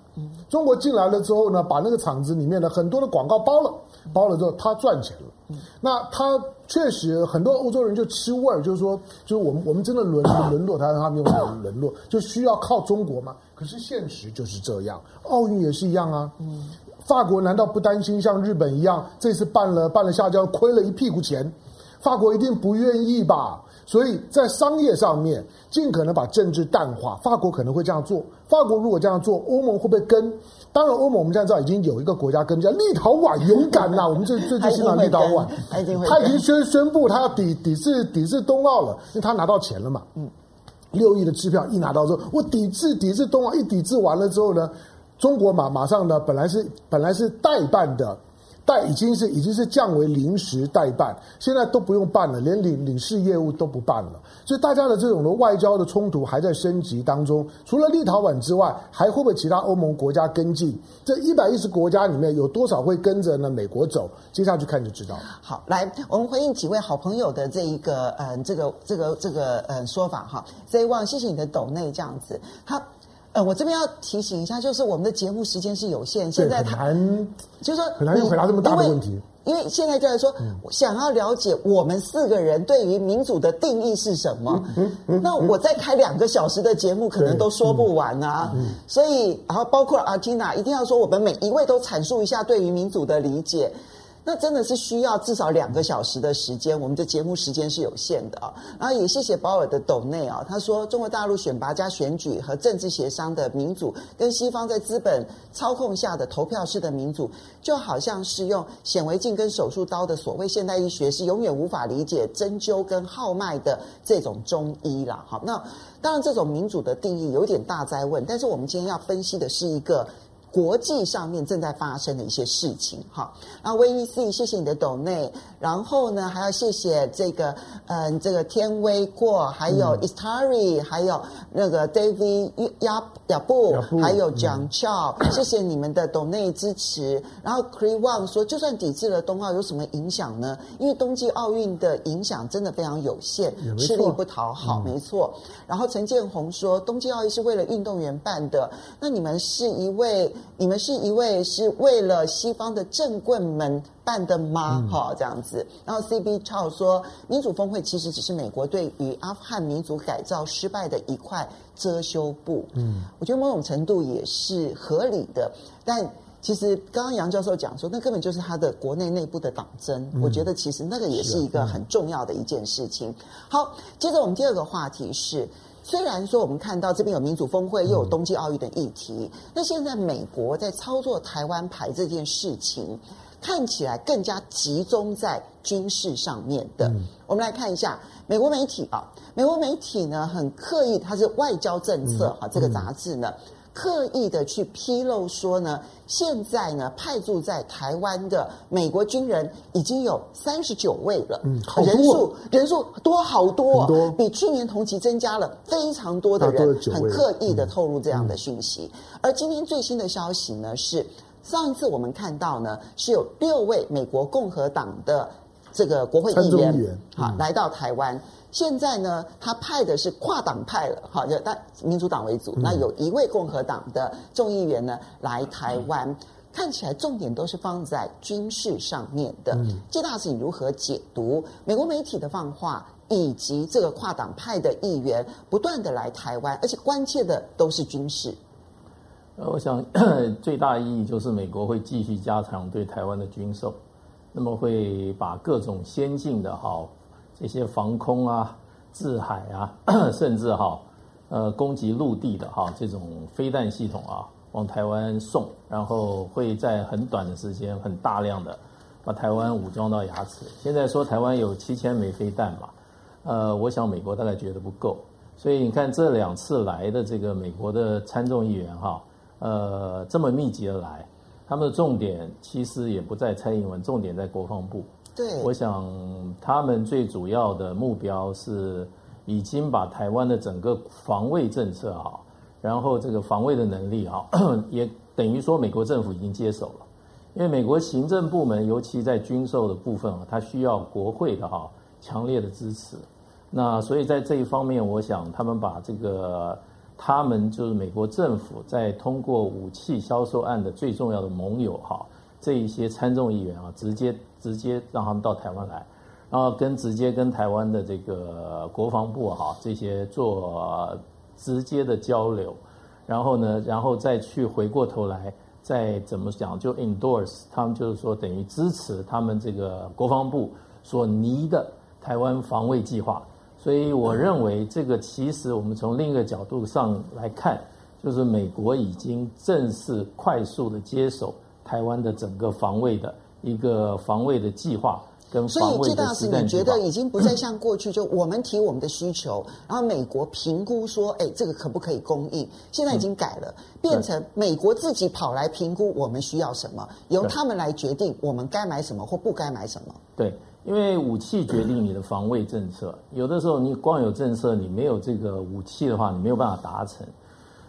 中国进来了之后呢，把那个厂子里面的很多的广告包了，包了之后他赚钱了。那他确实很多欧洲人就吃味儿，就是说，就是我们我们真的沦沦落，他他没有沦落，就需要靠中国吗？可是现实就是这样，奥运也是一样啊。嗯，法国难道不担心像日本一样，这次办了办了夏季奥，亏了一屁股钱？法国一定不愿意吧？所以在商业上面，尽可能把政治淡化。法国可能会这样做。法国如果这样做，欧盟会不会跟？当然，欧盟我们现在知道已经有一个国家跟，叫立陶宛，勇敢呐！我们最最最欣赏立陶宛，他已经宣宣布他要抵抵制抵制冬奥了，因为他拿到钱了嘛。嗯，六亿的支票一拿到之后，我抵制抵制冬奥，一抵制完了之后呢，中国马马上呢，本来是本来是代办的。但已经是已经是降为临时代办，现在都不用办了，连领领事业务都不办了。所以大家的这种的外交的冲突还在升级当中。除了立陶宛之外，还会不会其他欧盟国家跟进？这一百一十国家里面有多少会跟着呢？美国走？接下去看就知道。好，来，我们回应几位好朋友的这一个嗯，这个这个这个嗯说法哈。这一望，谢谢你的抖内这样子。好。呃，我这边要提醒一下，就是我们的节目时间是有限，现在谈就是说很难回答这么大的问题，因为现在就是说，嗯、想要了解我们四个人对于民主的定义是什么，嗯嗯嗯、那我再开两个小时的节目，可能都说不完啊。所以，然后包括阿缇娜，一定要说我们每一位都阐述一下对于民主的理解。那真的是需要至少两个小时的时间，我们的节目时间是有限的啊。然后也谢谢保尔的斗内啊，他说中国大陆选拔加选举和政治协商的民主，跟西方在资本操控下的投票式的民主，就好像是用显微镜跟手术刀的所谓现代医学，是永远无法理解针灸跟号脉的这种中医啦。好，那当然这种民主的定义有点大哉问，但是我们今天要分析的是一个。国际上面正在发生的一些事情，哈，那威尼斯谢谢你的抖内，然后呢还要谢谢这个，嗯，这个天威过，还有 Istari，还有那个 David 亚亚布，还有蒋翘，谢谢你们的抖内支持。然后 Cree Wang 说，就算抵制了冬奥，有什么影响呢？因为冬季奥运的影响真的非常有限，吃力不讨好，没错。然后陈建宏说，冬季奥运是为了运动员办的，那你们是一位。你们是一位是为了西方的政棍们办的吗？哈、嗯，这样子。然后 CB 超说，民主峰会其实只是美国对于阿富汗民主改造失败的一块遮羞布。嗯，我觉得某种程度也是合理的。但其实刚刚杨教授讲说，那根本就是他的国内内部的党争。嗯、我觉得其实那个也是一个很重要的一件事情。好，接着我们第二个话题是。虽然说我们看到这边有民主峰会，又有冬季奥运的议题，那、嗯、现在美国在操作台湾牌这件事情，看起来更加集中在军事上面的。嗯、我们来看一下美国媒体啊，美国媒体呢很刻意，它是外交政策哈、嗯、这个杂志呢。嗯刻意的去披露说呢，现在呢派驻在台湾的美国军人已经有三十九位了，嗯，好人数人数多好多，多比去年同期增加了非常多的人，很刻意的透露这样的讯息。嗯、而今天最新的消息呢是，上一次我们看到呢是有六位美国共和党的这个国会议员，好、嗯、来到台湾。现在呢，他派的是跨党派了，好，就但民主党为主。那有一位共和党的众议员呢来台湾，看起来重点都是放在军事上面的。这大使你如何解读美国媒体的放话，以及这个跨党派的议员不断的来台湾，而且关切的都是军事？呃，我想 最大意义就是美国会继续加强对台湾的军售，那么会把各种先进的好。这些防空啊、制海啊，甚至哈呃攻击陆地的哈这种飞弹系统啊，往台湾送，然后会在很短的时间、很大量的把台湾武装到牙齿。现在说台湾有七千枚飞弹嘛，呃，我想美国大概觉得不够，所以你看这两次来的这个美国的参众议员哈，呃，这么密集的来，他们的重点其实也不在蔡英文，重点在国防部。对，我想他们最主要的目标是已经把台湾的整个防卫政策哈，然后这个防卫的能力哈，也等于说美国政府已经接手了，因为美国行政部门尤其在军售的部分啊，它需要国会的哈强烈的支持，那所以在这一方面，我想他们把这个他们就是美国政府在通过武器销售案的最重要的盟友哈。这一些参众议员啊，直接直接让他们到台湾来，然后跟直接跟台湾的这个国防部哈、这些做直接的交流，然后呢，然后再去回过头来再怎么讲，就 endorse 他们就是说等于支持他们这个国防部所拟的台湾防卫计划。所以我认为这个其实我们从另一个角度上来看，就是美国已经正式快速的接手台湾的整个防卫的一个防卫的计划。所以，这大是，你觉得已经不再像过去，就我们提我们的需求，然后美国评估说，哎，这个可不可以供应？现在已经改了，变成美国自己跑来评估我们需要什么，由他们来决定我们该买什么或不该买什么。对，因为武器决定你的防卫政策，有的时候你光有政策，你没有这个武器的话，你没有办法达成。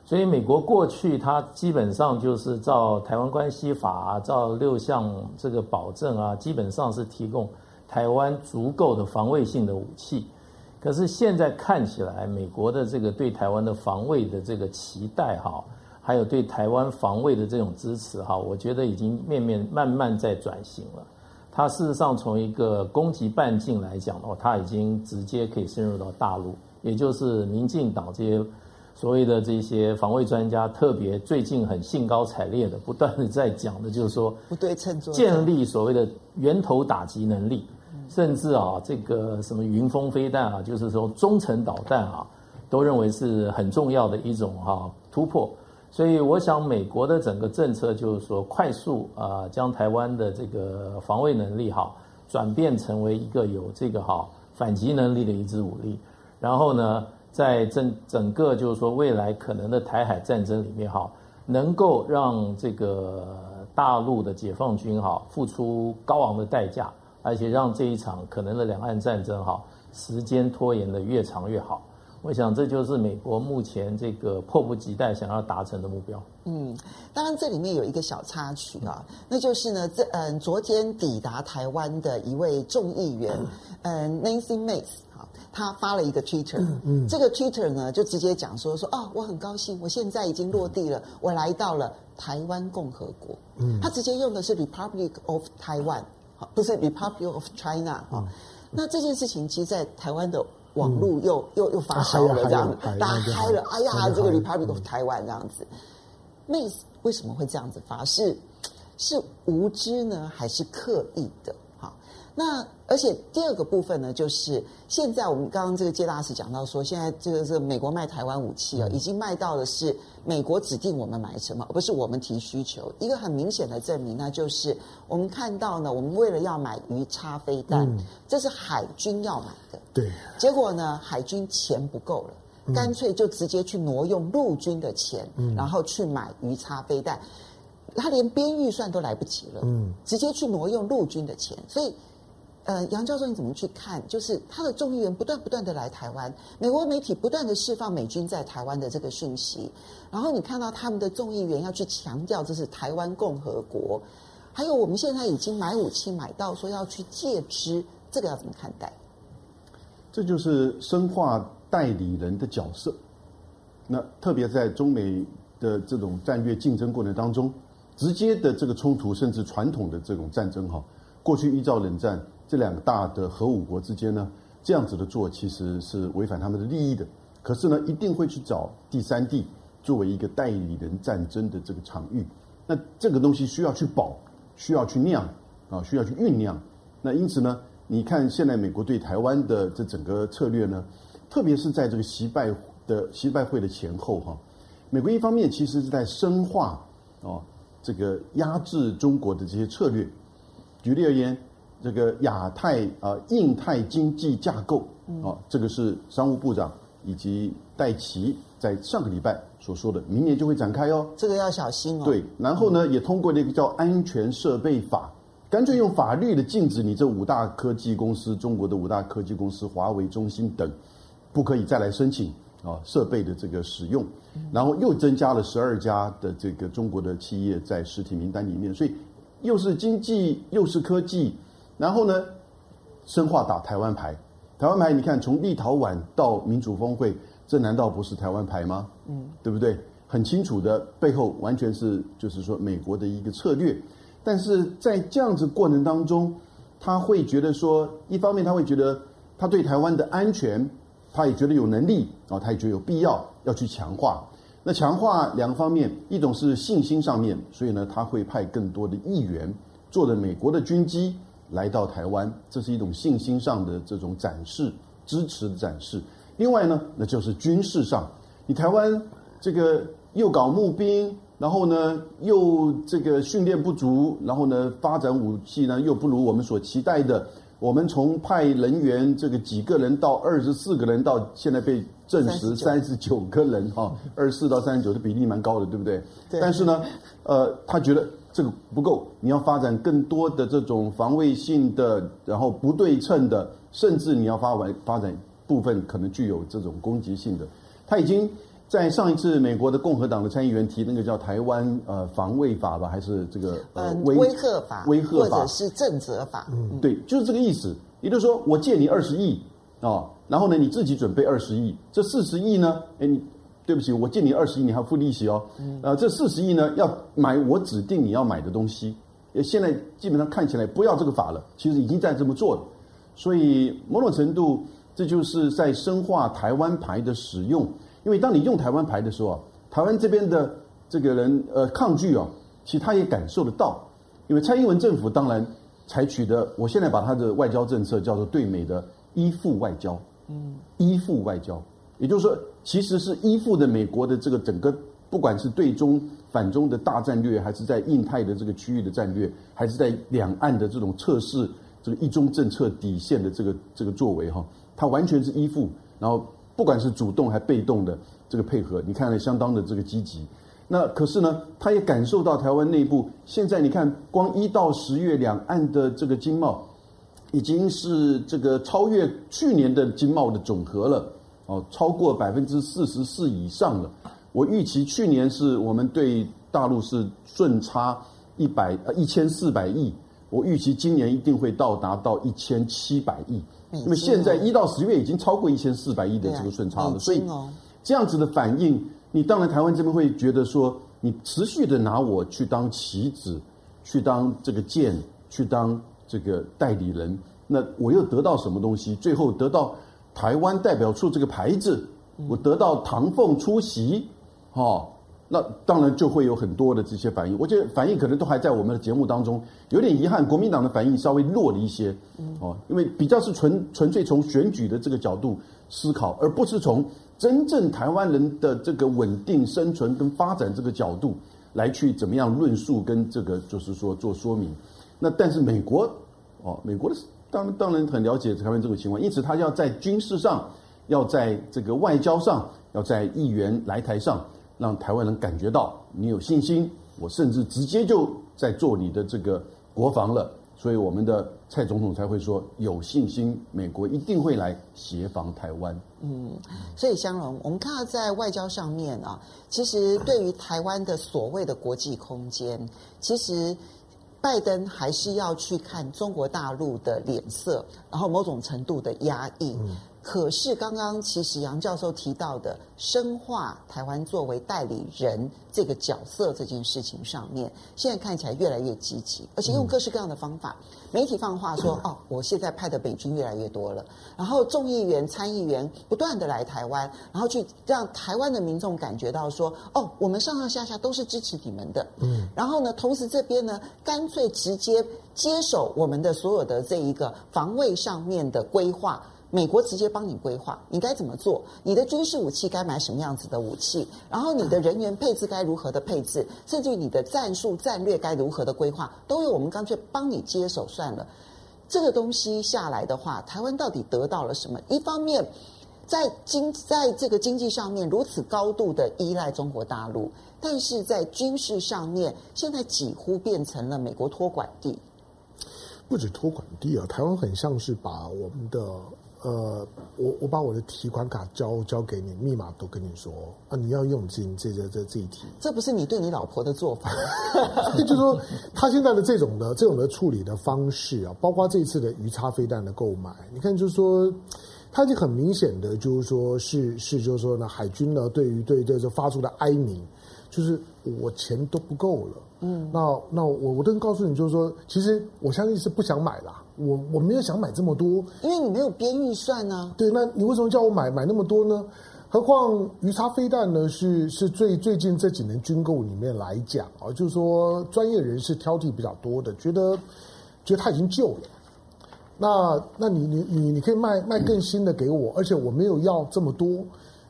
所以，美国过去它基本上就是照《台湾关系法》啊，照六项这个保证啊，基本上是提供台湾足够的防卫性的武器。可是现在看起来，美国的这个对台湾的防卫的这个期待哈，还有对台湾防卫的这种支持哈，我觉得已经面面慢慢在转型了。它事实上从一个攻击半径来讲的话，它已经直接可以深入到大陆，也就是民进党这些。所谓的这些防卫专家，特别最近很兴高采烈的，不断的在讲的，就是说，不对称建立所谓的源头打击能力，甚至啊，这个什么云峰飞弹啊，就是说中程导弹啊，都认为是很重要的一种哈突破。所以，我想美国的整个政策就是说，快速啊，将台湾的这个防卫能力哈转变成为一个有这个哈反击能力的一支武力，然后呢，在整整个就是说未来可能的台海战争里面哈，能够让这个大陆的解放军哈付出高昂的代价，而且让这一场可能的两岸战争哈时间拖延的越长越好。我想这就是美国目前这个迫不及待想要达成的目标。嗯，当然这里面有一个小插曲啊，那就是呢，这嗯昨天抵达台湾的一位众议员，嗯，Nancy Mace。他发了一个 Twitter，嗯，这个 Twitter 呢就直接讲说说哦，我很高兴，我现在已经落地了，我来到了台湾共和国。嗯，他直接用的是 Republic of Taiwan，不是 Republic of China 啊、嗯。那这件事情其实，在台湾的网络又、嗯、又又发烧了，这样子打开了，哎呀，这个 Republic of Taiwan 这样子。，Miss 为什么会这样子发？是是无知呢，还是刻意的？那而且第二个部分呢，就是现在我们刚刚这个介大使讲到说，现在这个是美国卖台湾武器啊，已经卖到的是美国指定我们买什么，而不是我们提需求。一个很明显的证明，那就是我们看到呢，我们为了要买鱼叉飞弹，这是海军要买的，对。结果呢，海军钱不够了，干脆就直接去挪用陆军的钱，然后去买鱼叉飞弹，他连编预算都来不及了，嗯，直接去挪用陆军的钱，所以。呃，杨教授，你怎么去看？就是他的众议员不断不断的来台湾，美国媒体不断的释放美军在台湾的这个讯息，然后你看到他们的众议员要去强调这是台湾共和国，还有我们现在已经买武器买到说要去借支，这个要怎么看待？这就是深化代理人的角色。那特别在中美的这种战略竞争过程当中，直接的这个冲突，甚至传统的这种战争，哈，过去依照冷战。这两个大的核武国之间呢，这样子的做其实是违反他们的利益的。可是呢，一定会去找第三地作为一个代理人战争的这个场域。那这个东西需要去保，需要去酿啊，需要去酝酿。那因此呢，你看现在美国对台湾的这整个策略呢，特别是在这个习拜的习拜会的前后哈，美国一方面其实是在深化啊这个压制中国的这些策略。举例而言。这个亚太啊、呃，印太经济架构啊，这个是商务部长以及戴琪在上个礼拜所说的，明年就会展开哦。这个要小心哦。对，然后呢，也通过了一个叫《安全设备法》，干脆用法律的禁止你这五大科技公司，中国的五大科技公司，华为、中兴等，不可以再来申请啊设备的这个使用。然后又增加了十二家的这个中国的企业在实体名单里面，所以又是经济又是科技。然后呢，深化打台湾牌。台湾牌，你看从立陶宛到民主峰会，这难道不是台湾牌吗？嗯，对不对？很清楚的，背后完全是就是说美国的一个策略。但是在这样子过程当中，他会觉得说，一方面他会觉得他对台湾的安全，他也觉得有能力啊，他也觉得有必要要去强化。那强化两个方面，一种是信心上面，所以呢，他会派更多的议员坐着美国的军机。来到台湾，这是一种信心上的这种展示支持的展示。另外呢，那就是军事上，你台湾这个又搞募兵，然后呢又这个训练不足，然后呢发展武器呢又不如我们所期待的。我们从派人员这个几个人到二十四个人，到现在被证实三十九个人哈，二十四到三十九的比例蛮高的，对不对？对。但是呢，呃，他觉得这个不够，你要发展更多的这种防卫性的，然后不对称的，甚至你要发完发展部分可能具有这种攻击性的，他已经。在上一次美国的共和党的参议员提那个叫台湾呃防卫法吧，还是这个呃威吓法，威吓法，或者是震慑法？嗯，对，就是这个意思。也就是说，我借你二十亿啊，然后呢你自己准备二十亿，这四十亿呢，哎，你对不起，我借你二十亿，你还要付利息哦。嗯，呃，这四十亿呢要买我指定你要买的东西。现在基本上看起来不要这个法了，其实已经在这么做了。所以某种程度，这就是在深化台湾牌的使用。因为当你用台湾牌的时候啊，台湾这边的这个人呃抗拒啊，其实他也感受得到。因为蔡英文政府当然采取的，我现在把他的外交政策叫做对美的依附外交，嗯，依附外交，也就是说，其实是依附的美国的这个整个，不管是对中反中的大战略，还是在印太的这个区域的战略，还是在两岸的这种测试这个一中政策底线的这个这个作为哈，他完全是依附，然后。不管是主动还被动的这个配合，你看了相当的这个积极。那可是呢，他也感受到台湾内部现在你看，光一到十月两岸的这个经贸，已经是这个超越去年的经贸的总和了，哦，超过百分之四十四以上了。我预期去年是我们对大陆是顺差一百呃一千四百亿，我预期今年一定会到达到一千七百亿。那么现在一到十月已经超过一千四百亿的这个顺差了，所以这样子的反应，你当然台湾这边会觉得说，你持续的拿我去当棋子，去当这个剑，去当这个代理人，那我又得到什么东西？最后得到台湾代表处这个牌子，我得到唐凤出席，哦。那当然就会有很多的这些反应，我觉得反应可能都还在我们的节目当中，有点遗憾，国民党的反应稍微弱了一些，哦，因为比较是纯纯粹从选举的这个角度思考，而不是从真正台湾人的这个稳定生存跟发展这个角度来去怎么样论述跟这个就是说做说明。那但是美国，哦，美国的当当然很了解台湾这个情况，因此他要在军事上，要在这个外交上，要在议员来台上。让台湾人感觉到你有信心，我甚至直接就在做你的这个国防了，所以我们的蔡总统才会说有信心，美国一定会来协防台湾。嗯，所以香龙，我们看到在外交上面啊，其实对于台湾的所谓的国际空间，其实拜登还是要去看中国大陆的脸色，然后某种程度的压抑。可是，刚刚其实杨教授提到的深化台湾作为代理人这个角色这件事情上面，现在看起来越来越积极，而且用各式各样的方法。媒体放话说：“ 哦，我现在派的北军越来越多了。”然后众议员、参议员不断的来台湾，然后去让台湾的民众感觉到说：“哦，我们上上下下都是支持你们的。”嗯。然后呢，同时这边呢，干脆直接接手我们的所有的这一个防卫上面的规划。美国直接帮你规划，你该怎么做？你的军事武器该买什么样子的武器？然后你的人员配置该如何的配置？甚至于你的战术战略该如何的规划，都由我们干脆帮你接手算了。这个东西下来的话，台湾到底得到了什么？一方面，在经在这个经济上面如此高度的依赖中国大陆，但是在军事上面，现在几乎变成了美国托管地。不止托管地啊，台湾很像是把我们的。呃，我我把我的提款卡交交给你，密码都跟你说啊，你要用进这这这这一题。这不是你对你老婆的做法。就是说，他现在的这种的这种的处理的方式啊，包括这一次的鱼叉飞弹的购买，你看，就是说，他就很明显的，就是说是是，就是说呢，海军呢，对于对对这发出的哀鸣，就是我钱都不够了。嗯，那那我我都告诉你，就是说，其实我相信是不想买啦。我我没有想买这么多，因为你没有编预算呢、啊。对，那你为什么叫我买买那么多呢？何况鱼叉飞弹呢，是是最最近这几年军购里面来讲啊，就是说专业人士挑剔比较多的，觉得觉得它已经旧了。那那你你你你可以卖卖更新的给我，而且我没有要这么多。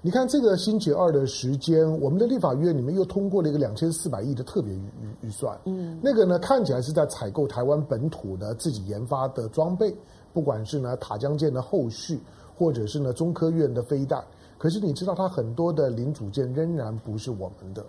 你看这个星期二的时间，我们的立法院里面又通过了一个两千四百亿的特别预预预算，嗯，那个呢看起来是在采购台湾本土的自己研发的装备，不管是呢塔江舰的后续，或者是呢中科院的飞弹，可是你知道它很多的零组件仍然不是我们的，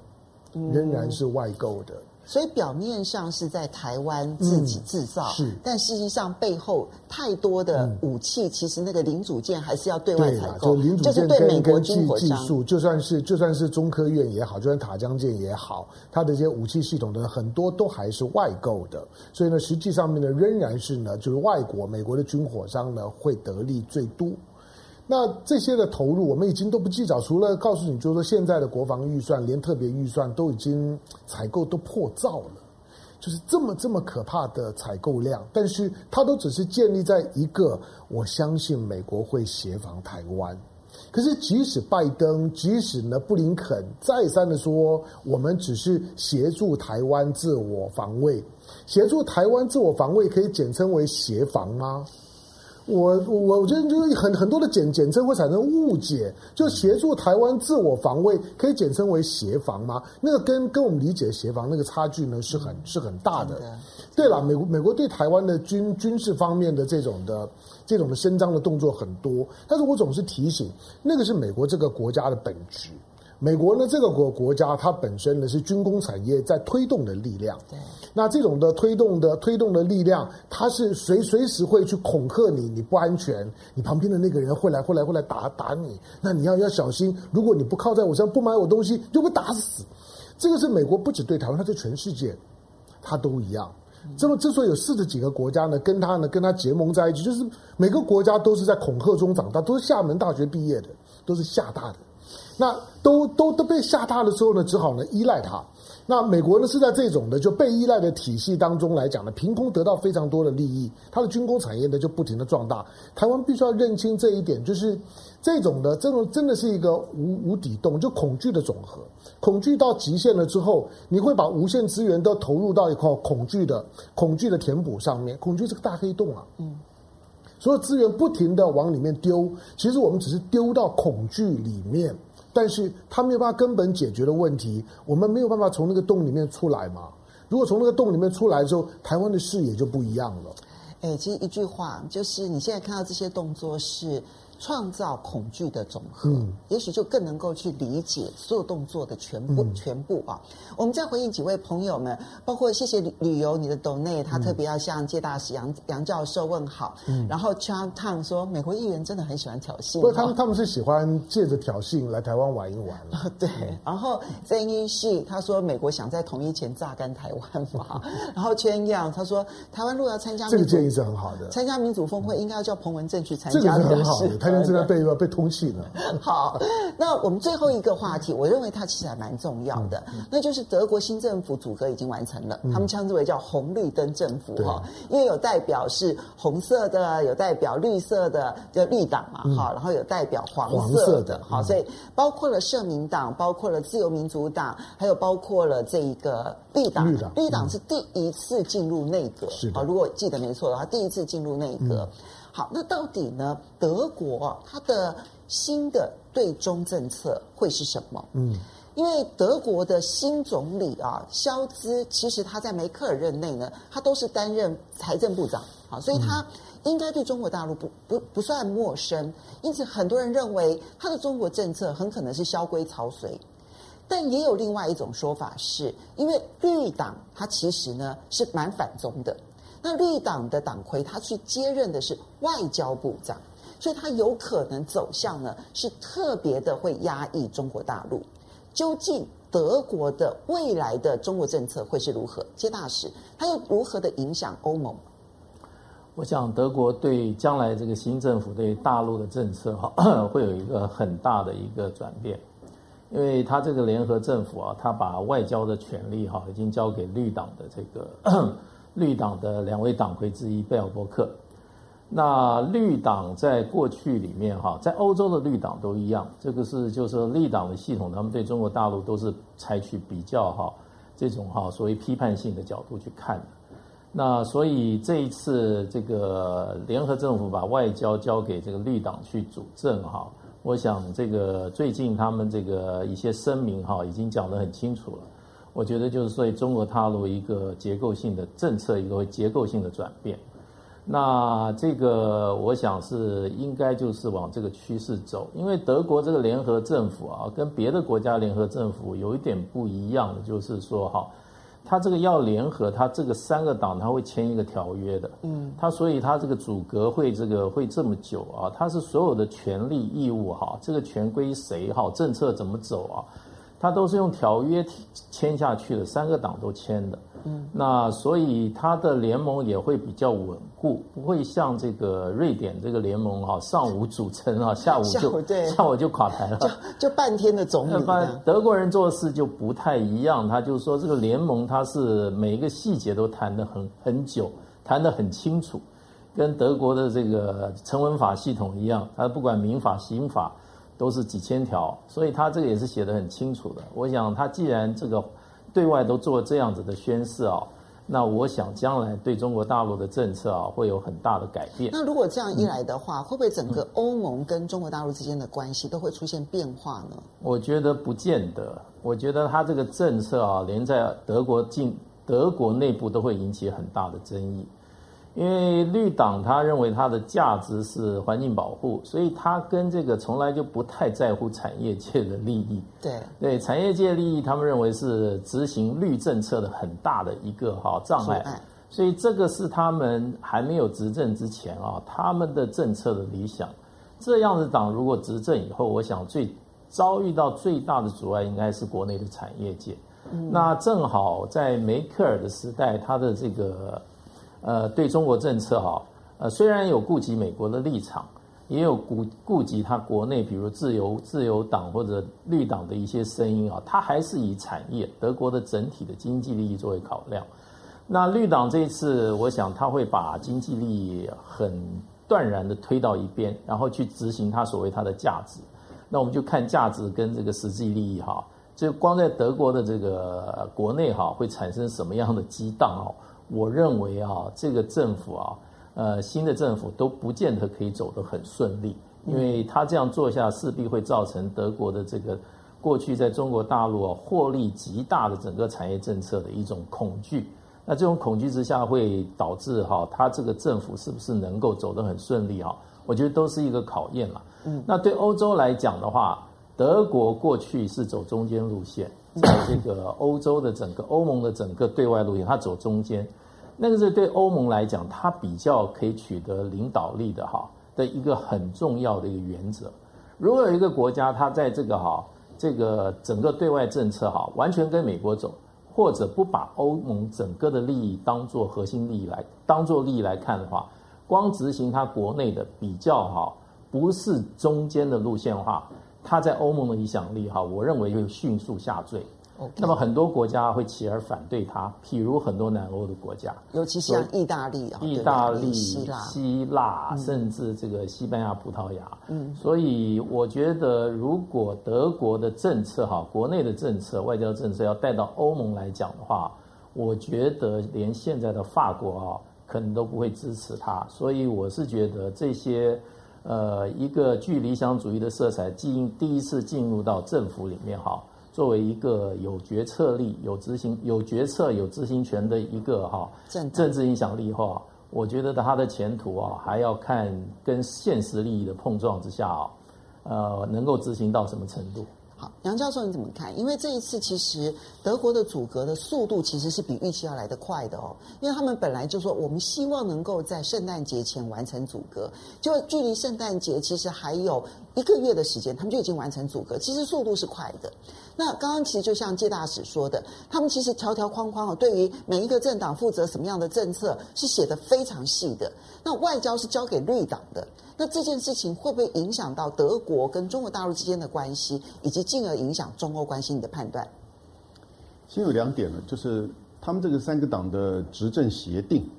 仍然是外购的。所以表面上是在台湾自己制造，嗯、是，但事实上背后太多的武器，其实那个零组件还是要对外采购，就零组件跟跟技技术，就算是就算是中科院也好，就算塔江舰也好，它的这些武器系统的很多都还是外购的，所以呢，实际上面呢，仍然是呢，就是外国美国的军火商呢会得利最多。那这些的投入，我们已经都不计较，除了告诉你，就是说现在的国防预算，连特别预算都已经采购都破兆了，就是这么这么可怕的采购量，但是它都只是建立在一个我相信美国会协防台湾。可是即使拜登，即使呢布林肯再三的说，我们只是协助台湾自我防卫，协助台湾自我防卫可以简称为协防吗？我我我觉得就是很很多的简简称会产生误解，就协助台湾自我防卫可以简称为协防吗？那个跟跟我们理解协防那个差距呢是很是很大的。对了，美国美国对台湾的军军事方面的这种的这种的伸张的动作很多，但是我总是提醒，那个是美国这个国家的本质。美国呢，这个国国家它本身呢是军工产业在推动的力量。对，那这种的推动的推动的力量，它是随随时会去恐吓你，你不安全，你旁边的那个人会来会来会来打打你，那你要要小心，如果你不靠在我身上，不买我东西，就会打死。这个是美国不止对台湾，它对全世界，它都一样。这么之所以有四十几个国家呢，跟他呢跟他结盟在一起，就是每个国家都是在恐吓中长大，都是厦门大学毕业的，都是厦大的。那都都都被吓大的时候呢，只好呢依赖它。那美国呢是在这种的就被依赖的体系当中来讲呢，凭空得到非常多的利益，它的军工产业呢就不停的壮大。台湾必须要认清这一点，就是这种的这种真的是一个无无底洞，就恐惧的总和。恐惧到极限了之后，你会把无限资源都投入到一块恐惧的恐惧的填补上面。恐惧是个大黑洞啊，嗯，所有资源不停的往里面丢，其实我们只是丢到恐惧里面。但是他没有办法根本解决的问题，我们没有办法从那个洞里面出来嘛？如果从那个洞里面出来之后，台湾的视野就不一样了。哎，其实一句话就是，你现在看到这些动作是。创造恐惧的总和，嗯、也许就更能够去理解所有动作的全部，嗯、全部啊！我们再回应几位朋友们，包括谢谢旅旅游你的斗内，他特别要向介大使杨杨教授问好。嗯、然后 Chang Tang 说，美国议员真的很喜欢挑衅，不是他们他们是喜欢借着挑衅来台湾玩一玩。对，然后 Zeng Yishi 他说，美国想在统一前榨干台湾嘛？然后 Chen Yang 他说，台湾如果要参加，这个建议是很好的，参加民主峰会应该要叫彭文正去参加，这个是很好的。他现在被被通缉呢。好，那我们最后一个话题，我认为它其实还蛮重要的，那就是德国新政府组阁已经完成了，嗯、他们称之为叫红绿灯政府哈，因为有代表是红色的，有代表绿色的，叫绿党嘛，哈、嗯，然后有代表黄色的，好、嗯，所以包括了社民党，包括了自由民主党，还有包括了这一个绿党，绿党，绿党是第一次进入内阁，是的，如果记得没错的话，第一次进入内阁。嗯好，那到底呢？德国它的新的对中政策会是什么？嗯，因为德国的新总理啊，肖兹，其实他在梅克尔任内呢，他都是担任财政部长啊，所以他应该对中国大陆不不不算陌生。因此，很多人认为他的中国政策很可能是萧规曹随。但也有另外一种说法是，是因为绿党它其实呢是蛮反中的。那绿党的党魁他去接任的是外交部长，所以他有可能走向呢是特别的会压抑中国大陆。究竟德国的未来的中国政策会是如何？接大使，他又如何的影响欧盟？我想德国对将来这个新政府对大陆的政策哈 会有一个很大的一个转变，因为他这个联合政府啊，他把外交的权力哈已经交给绿党的这个。绿党的两位党魁之一贝尔伯克，那绿党在过去里面哈，在欧洲的绿党都一样，这个是就是绿党的系统，他们对中国大陆都是采取比较哈这种哈所谓批判性的角度去看的。那所以这一次这个联合政府把外交交给这个绿党去主政哈，我想这个最近他们这个一些声明哈已经讲得很清楚了。我觉得就是说中国踏入一个结构性的政策，一个结构性的转变。那这个我想是应该就是往这个趋势走，因为德国这个联合政府啊，跟别的国家联合政府有一点不一样的，就是说哈，他这个要联合，他这个三个党他会签一个条约的，嗯，他所以他这个组阁会这个会这么久啊，他是所有的权利义务哈，这个权归谁哈，政策怎么走啊？他都是用条约签下去的，三个党都签的。嗯，那所以他的联盟也会比较稳固，不会像这个瑞典这个联盟哈，上午组成啊，下午就下午，对下午就垮台了，就就半天的总理。德国人做事就不太一样，他就是说这个联盟他是每一个细节都谈得很很久，谈得很清楚，跟德国的这个成文法系统一样，他不管民法刑法。都是几千条，所以他这个也是写得很清楚的。我想他既然这个对外都做这样子的宣示啊，那我想将来对中国大陆的政策啊会有很大的改变。那如果这样一来的话，嗯、会不会整个欧盟跟中国大陆之间的关系都会出现变化呢？我觉得不见得。我觉得他这个政策啊，连在德国进德国内部都会引起很大的争议。因为绿党他认为它的价值是环境保护，所以他跟这个从来就不太在乎产业界的利益。对对，产业界利益他们认为是执行绿政策的很大的一个哈障碍，所以这个是他们还没有执政之前啊，他们的政策的理想。这样的党如果执政以后，我想最遭遇到最大的阻碍应该是国内的产业界。嗯，那正好在梅克尔的时代，他的这个。呃，对中国政策哈，呃，虽然有顾及美国的立场，也有顾顾及他国内，比如自由自由党或者绿党的一些声音啊，他还是以产业德国的整体的经济利益作为考量。那绿党这一次，我想他会把经济利益很断然的推到一边，然后去执行他所谓他的价值。那我们就看价值跟这个实际利益哈，就光在德国的这个国内哈，会产生什么样的激荡哦？我认为啊，这个政府啊，呃，新的政府都不见得可以走得很顺利，因为他这样做下，势必会造成德国的这个过去在中国大陆啊获利极大的整个产业政策的一种恐惧。那这种恐惧之下，会导致哈，他这个政府是不是能够走得很顺利啊？我觉得都是一个考验了。嗯，那对欧洲来讲的话，德国过去是走中间路线。在这个欧洲的整个欧盟的整个对外路线，它走中间，那个是对欧盟来讲，它比较可以取得领导力的哈的一个很重要的一个原则。如果有一个国家，它在这个哈这个整个对外政策哈完全跟美国走，或者不把欧盟整个的利益当做核心利益来当做利益来看的话，光执行它国内的比较哈不是中间的路线的话。他在欧盟的影响力哈，我认为会迅速下坠。那么很多国家会起而反对他，譬如很多南欧的国家，尤其是像意大利、啊意大利、希腊、希腊，甚至这个西班牙、葡萄牙。嗯，所以我觉得，如果德国的政策哈，国内的政策、外交政策要带到欧盟来讲的话，我觉得连现在的法国啊，可能都不会支持他。所以我是觉得这些。呃，一个具理想主义的色彩进第一次进入到政府里面哈，作为一个有决策力、有执行、有决策、有执行权的一个哈政政治影响力哈，我觉得他的前途啊，还要看跟现实利益的碰撞之下啊，呃，能够执行到什么程度。好，杨教授你怎么看？因为这一次其实德国的阻隔的速度其实是比预期要来得快的哦，因为他们本来就说我们希望能够在圣诞节前完成阻隔，就距离圣诞节其实还有一个月的时间，他们就已经完成阻隔，其实速度是快的。那刚刚其实就像介大使说的，他们其实条条框框哦，对于每一个政党负责什么样的政策是写得非常细的。那外交是交给绿党的，那这件事情会不会影响到德国跟中国大陆之间的关系，以及进而影响中欧关系？你的判断？先有两点呢，就是他们这个三个党的执政协定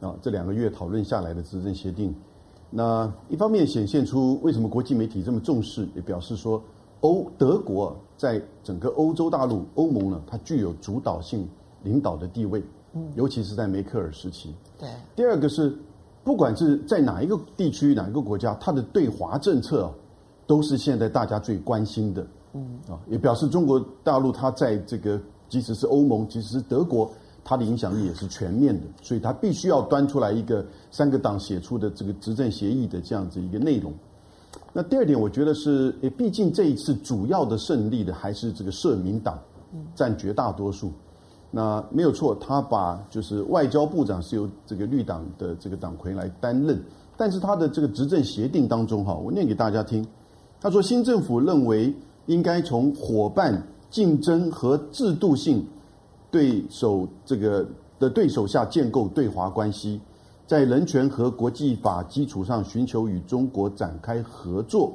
啊，这两个月讨论下来的执政协定，那一方面显现出为什么国际媒体这么重视，也表示说。欧德国在整个欧洲大陆、欧盟呢，它具有主导性、领导的地位。嗯，尤其是在梅克尔时期。对。第二个是，不管是在哪一个地区、哪一个国家，它的对华政策啊都是现在大家最关心的。嗯。啊，也表示中国大陆它在这个，即使是欧盟，即使是德国，它的影响力也是全面的，所以它必须要端出来一个三个党写出的这个执政协议的这样子一个内容。那第二点，我觉得是，诶，毕竟这一次主要的胜利的还是这个社民党，占绝大多数。那没有错，他把就是外交部长是由这个绿党的这个党魁来担任，但是他的这个执政协定当中，哈，我念给大家听。他说，新政府认为应该从伙伴、竞争和制度性对手这个的对手下建构对华关系。在人权和国际法基础上寻求与中国展开合作，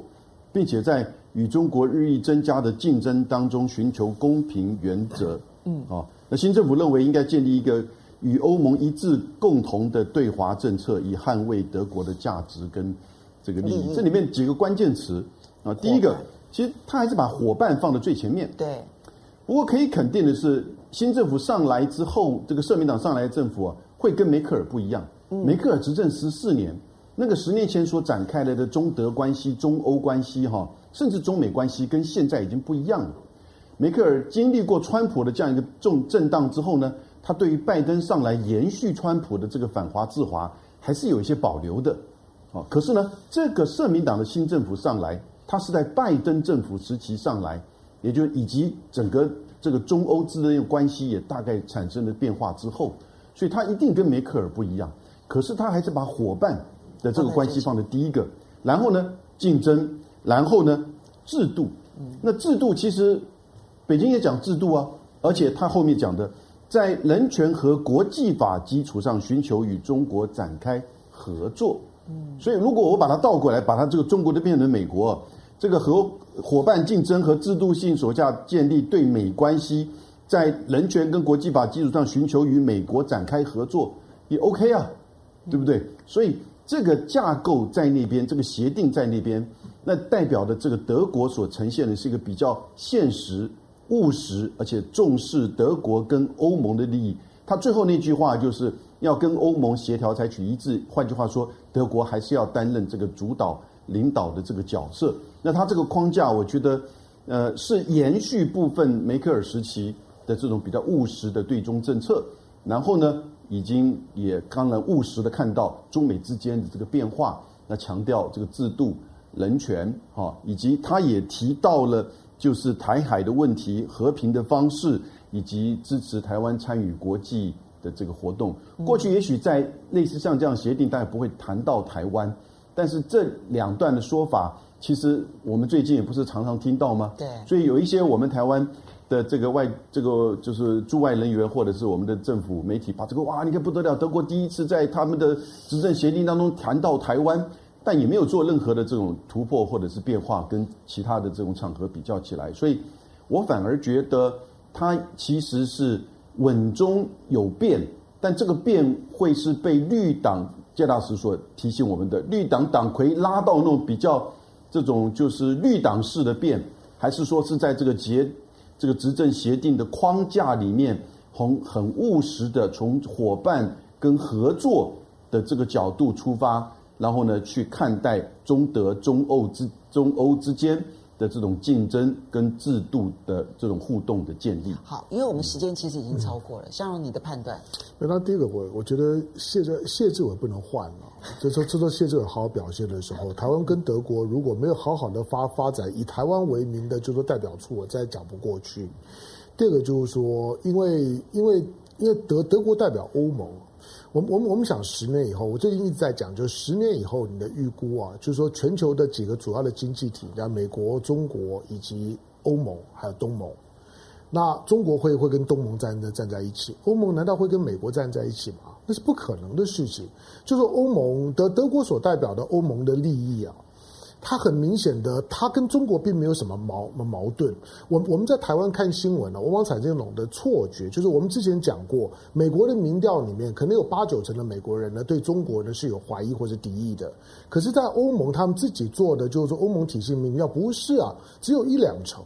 并且在与中国日益增加的竞争当中寻求公平原则。嗯，啊，那新政府认为应该建立一个与欧盟一致共同的对华政策，以捍卫德国的价值跟这个利益。这里面几个关键词啊，第一个，其实他还是把伙伴放在最前面。对。不过可以肯定的是，新政府上来之后，这个社民党上来的政府啊，会跟梅克尔不一样。梅克尔执政十四年，那个十年前所展开来的中德关系、中欧关系，哈，甚至中美关系，跟现在已经不一样了。梅克尔经历过川普的这样一个重震荡之后呢，他对于拜登上来延续川普的这个反华制华，还是有一些保留的。哦，可是呢，这个社民党的新政府上来，他是在拜登政府时期上来，也就以及整个这个中欧之间的关系也大概产生了变化之后，所以他一定跟梅克尔不一样。可是他还是把伙伴的这个关系放在第一个，然后呢，竞争，然后呢，制度。那制度其实北京也讲制度啊，而且他后面讲的，在人权和国际法基础上寻求与中国展开合作。所以如果我把它倒过来，把它这个中国的变成美国，这个和伙伴竞争和制度性所下建立对美关系，在人权跟国际法基础上寻求与美国展开合作，也 OK 啊。对不对？所以这个架构在那边，这个协定在那边，那代表的这个德国所呈现的是一个比较现实、务实，而且重视德国跟欧盟的利益。他最后那句话就是要跟欧盟协调，采取一致。换句话说，德国还是要担任这个主导、领导的这个角色。那他这个框架，我觉得，呃，是延续部分梅克尔时期的这种比较务实的对中政策。然后呢，已经也当然务实的看到中美之间的这个变化，那强调这个制度、人权，哈，以及他也提到了就是台海的问题、和平的方式，以及支持台湾参与国际的这个活动。过去也许在类似像这样协定，大家不会谈到台湾，但是这两段的说法，其实我们最近也不是常常听到吗？对，所以有一些我们台湾。的这个外这个就是驻外人员或者是我们的政府媒体把这个哇，你看不得了，德国第一次在他们的执政协定当中谈到台湾，但也没有做任何的这种突破或者是变化，跟其他的这种场合比较起来，所以我反而觉得它其实是稳中有变，但这个变会是被绿党介大使所提醒我们的绿党党魁拉到那种比较这种就是绿党式的变，还是说是在这个结。这个执政协定的框架里面，很很务实的从伙伴跟合作的这个角度出发，然后呢，去看待中德、中欧之中欧之间的这种竞争跟制度的这种互动的建立。好，因为我们时间其实已经超过了，香蓉你的判断？那、嗯、第一个，我我觉得谢志谢志伟不能换了。就说，这说谢志伟好好表现的时候，台湾跟德国如果没有好好的发发展，以台湾为名的就说代表处，我再讲不过去。第二个就是说，因为因为因为德德国代表欧盟，我们我们我们想十年以后，我最近一直在讲，就是十年以后你的预估啊，就是说全球的几个主要的经济体，像美国、中国以及欧盟还有东盟，那中国会会跟东盟站在站在一起，欧盟难道会跟美国站在一起吗？那是不可能的事情。就是欧盟德德国所代表的欧盟的利益啊，他很明显的，他跟中国并没有什么矛矛盾。我我们在台湾看新闻呢，往往产生一种的错觉，就是我们之前讲过，美国的民调里面可能有八九成的美国人呢对中国呢是有怀疑或者敌意的。可是，在欧盟他们自己做的就是说欧盟体系民调不是啊，只有一两成。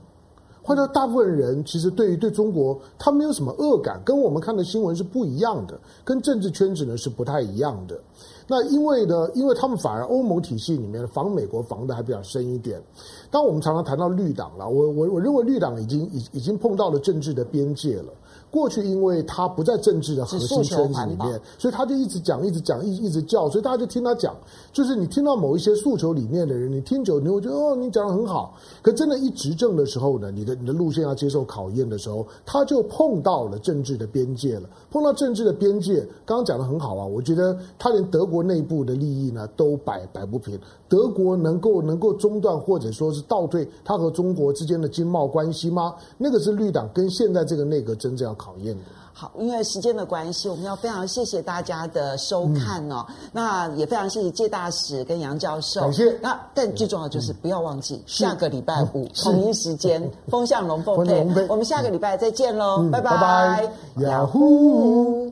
换到大部分人其实对于对中国他没有什么恶感，跟我们看的新闻是不一样的，跟政治圈子呢是不太一样的。那因为呢，因为他们反而欧盟体系里面防美国防的还比较深一点。当我们常常谈到绿党了，我我我认为绿党已经已已经碰到了政治的边界了。过去因为他不在政治的核心圈子里面，所以他就一直讲、一直讲、一一直叫，所以大家就听他讲。就是你听到某一些诉求里面的人，你听久，你会觉得哦，你讲的很好。可真的，一执政的时候呢，你的你的路线要接受考验的时候，他就碰到了政治的边界了。碰到政治的边界，刚刚讲的很好啊，我觉得他连德国内部的利益呢都摆摆不平。德国能够能够中断或者说是倒退他和中国之间的经贸关系吗？那个是绿党跟现在这个内阁真正要考验的。好，因为时间的关系，我们要非常谢谢大家的收看哦。嗯、那也非常谢谢介大使跟杨教授。感谢。那但最重要就是不要忘记，嗯、下个礼拜五同一时间，风向龙凤配，我们下个礼拜再见喽，拜拜。拜拜。雅虎。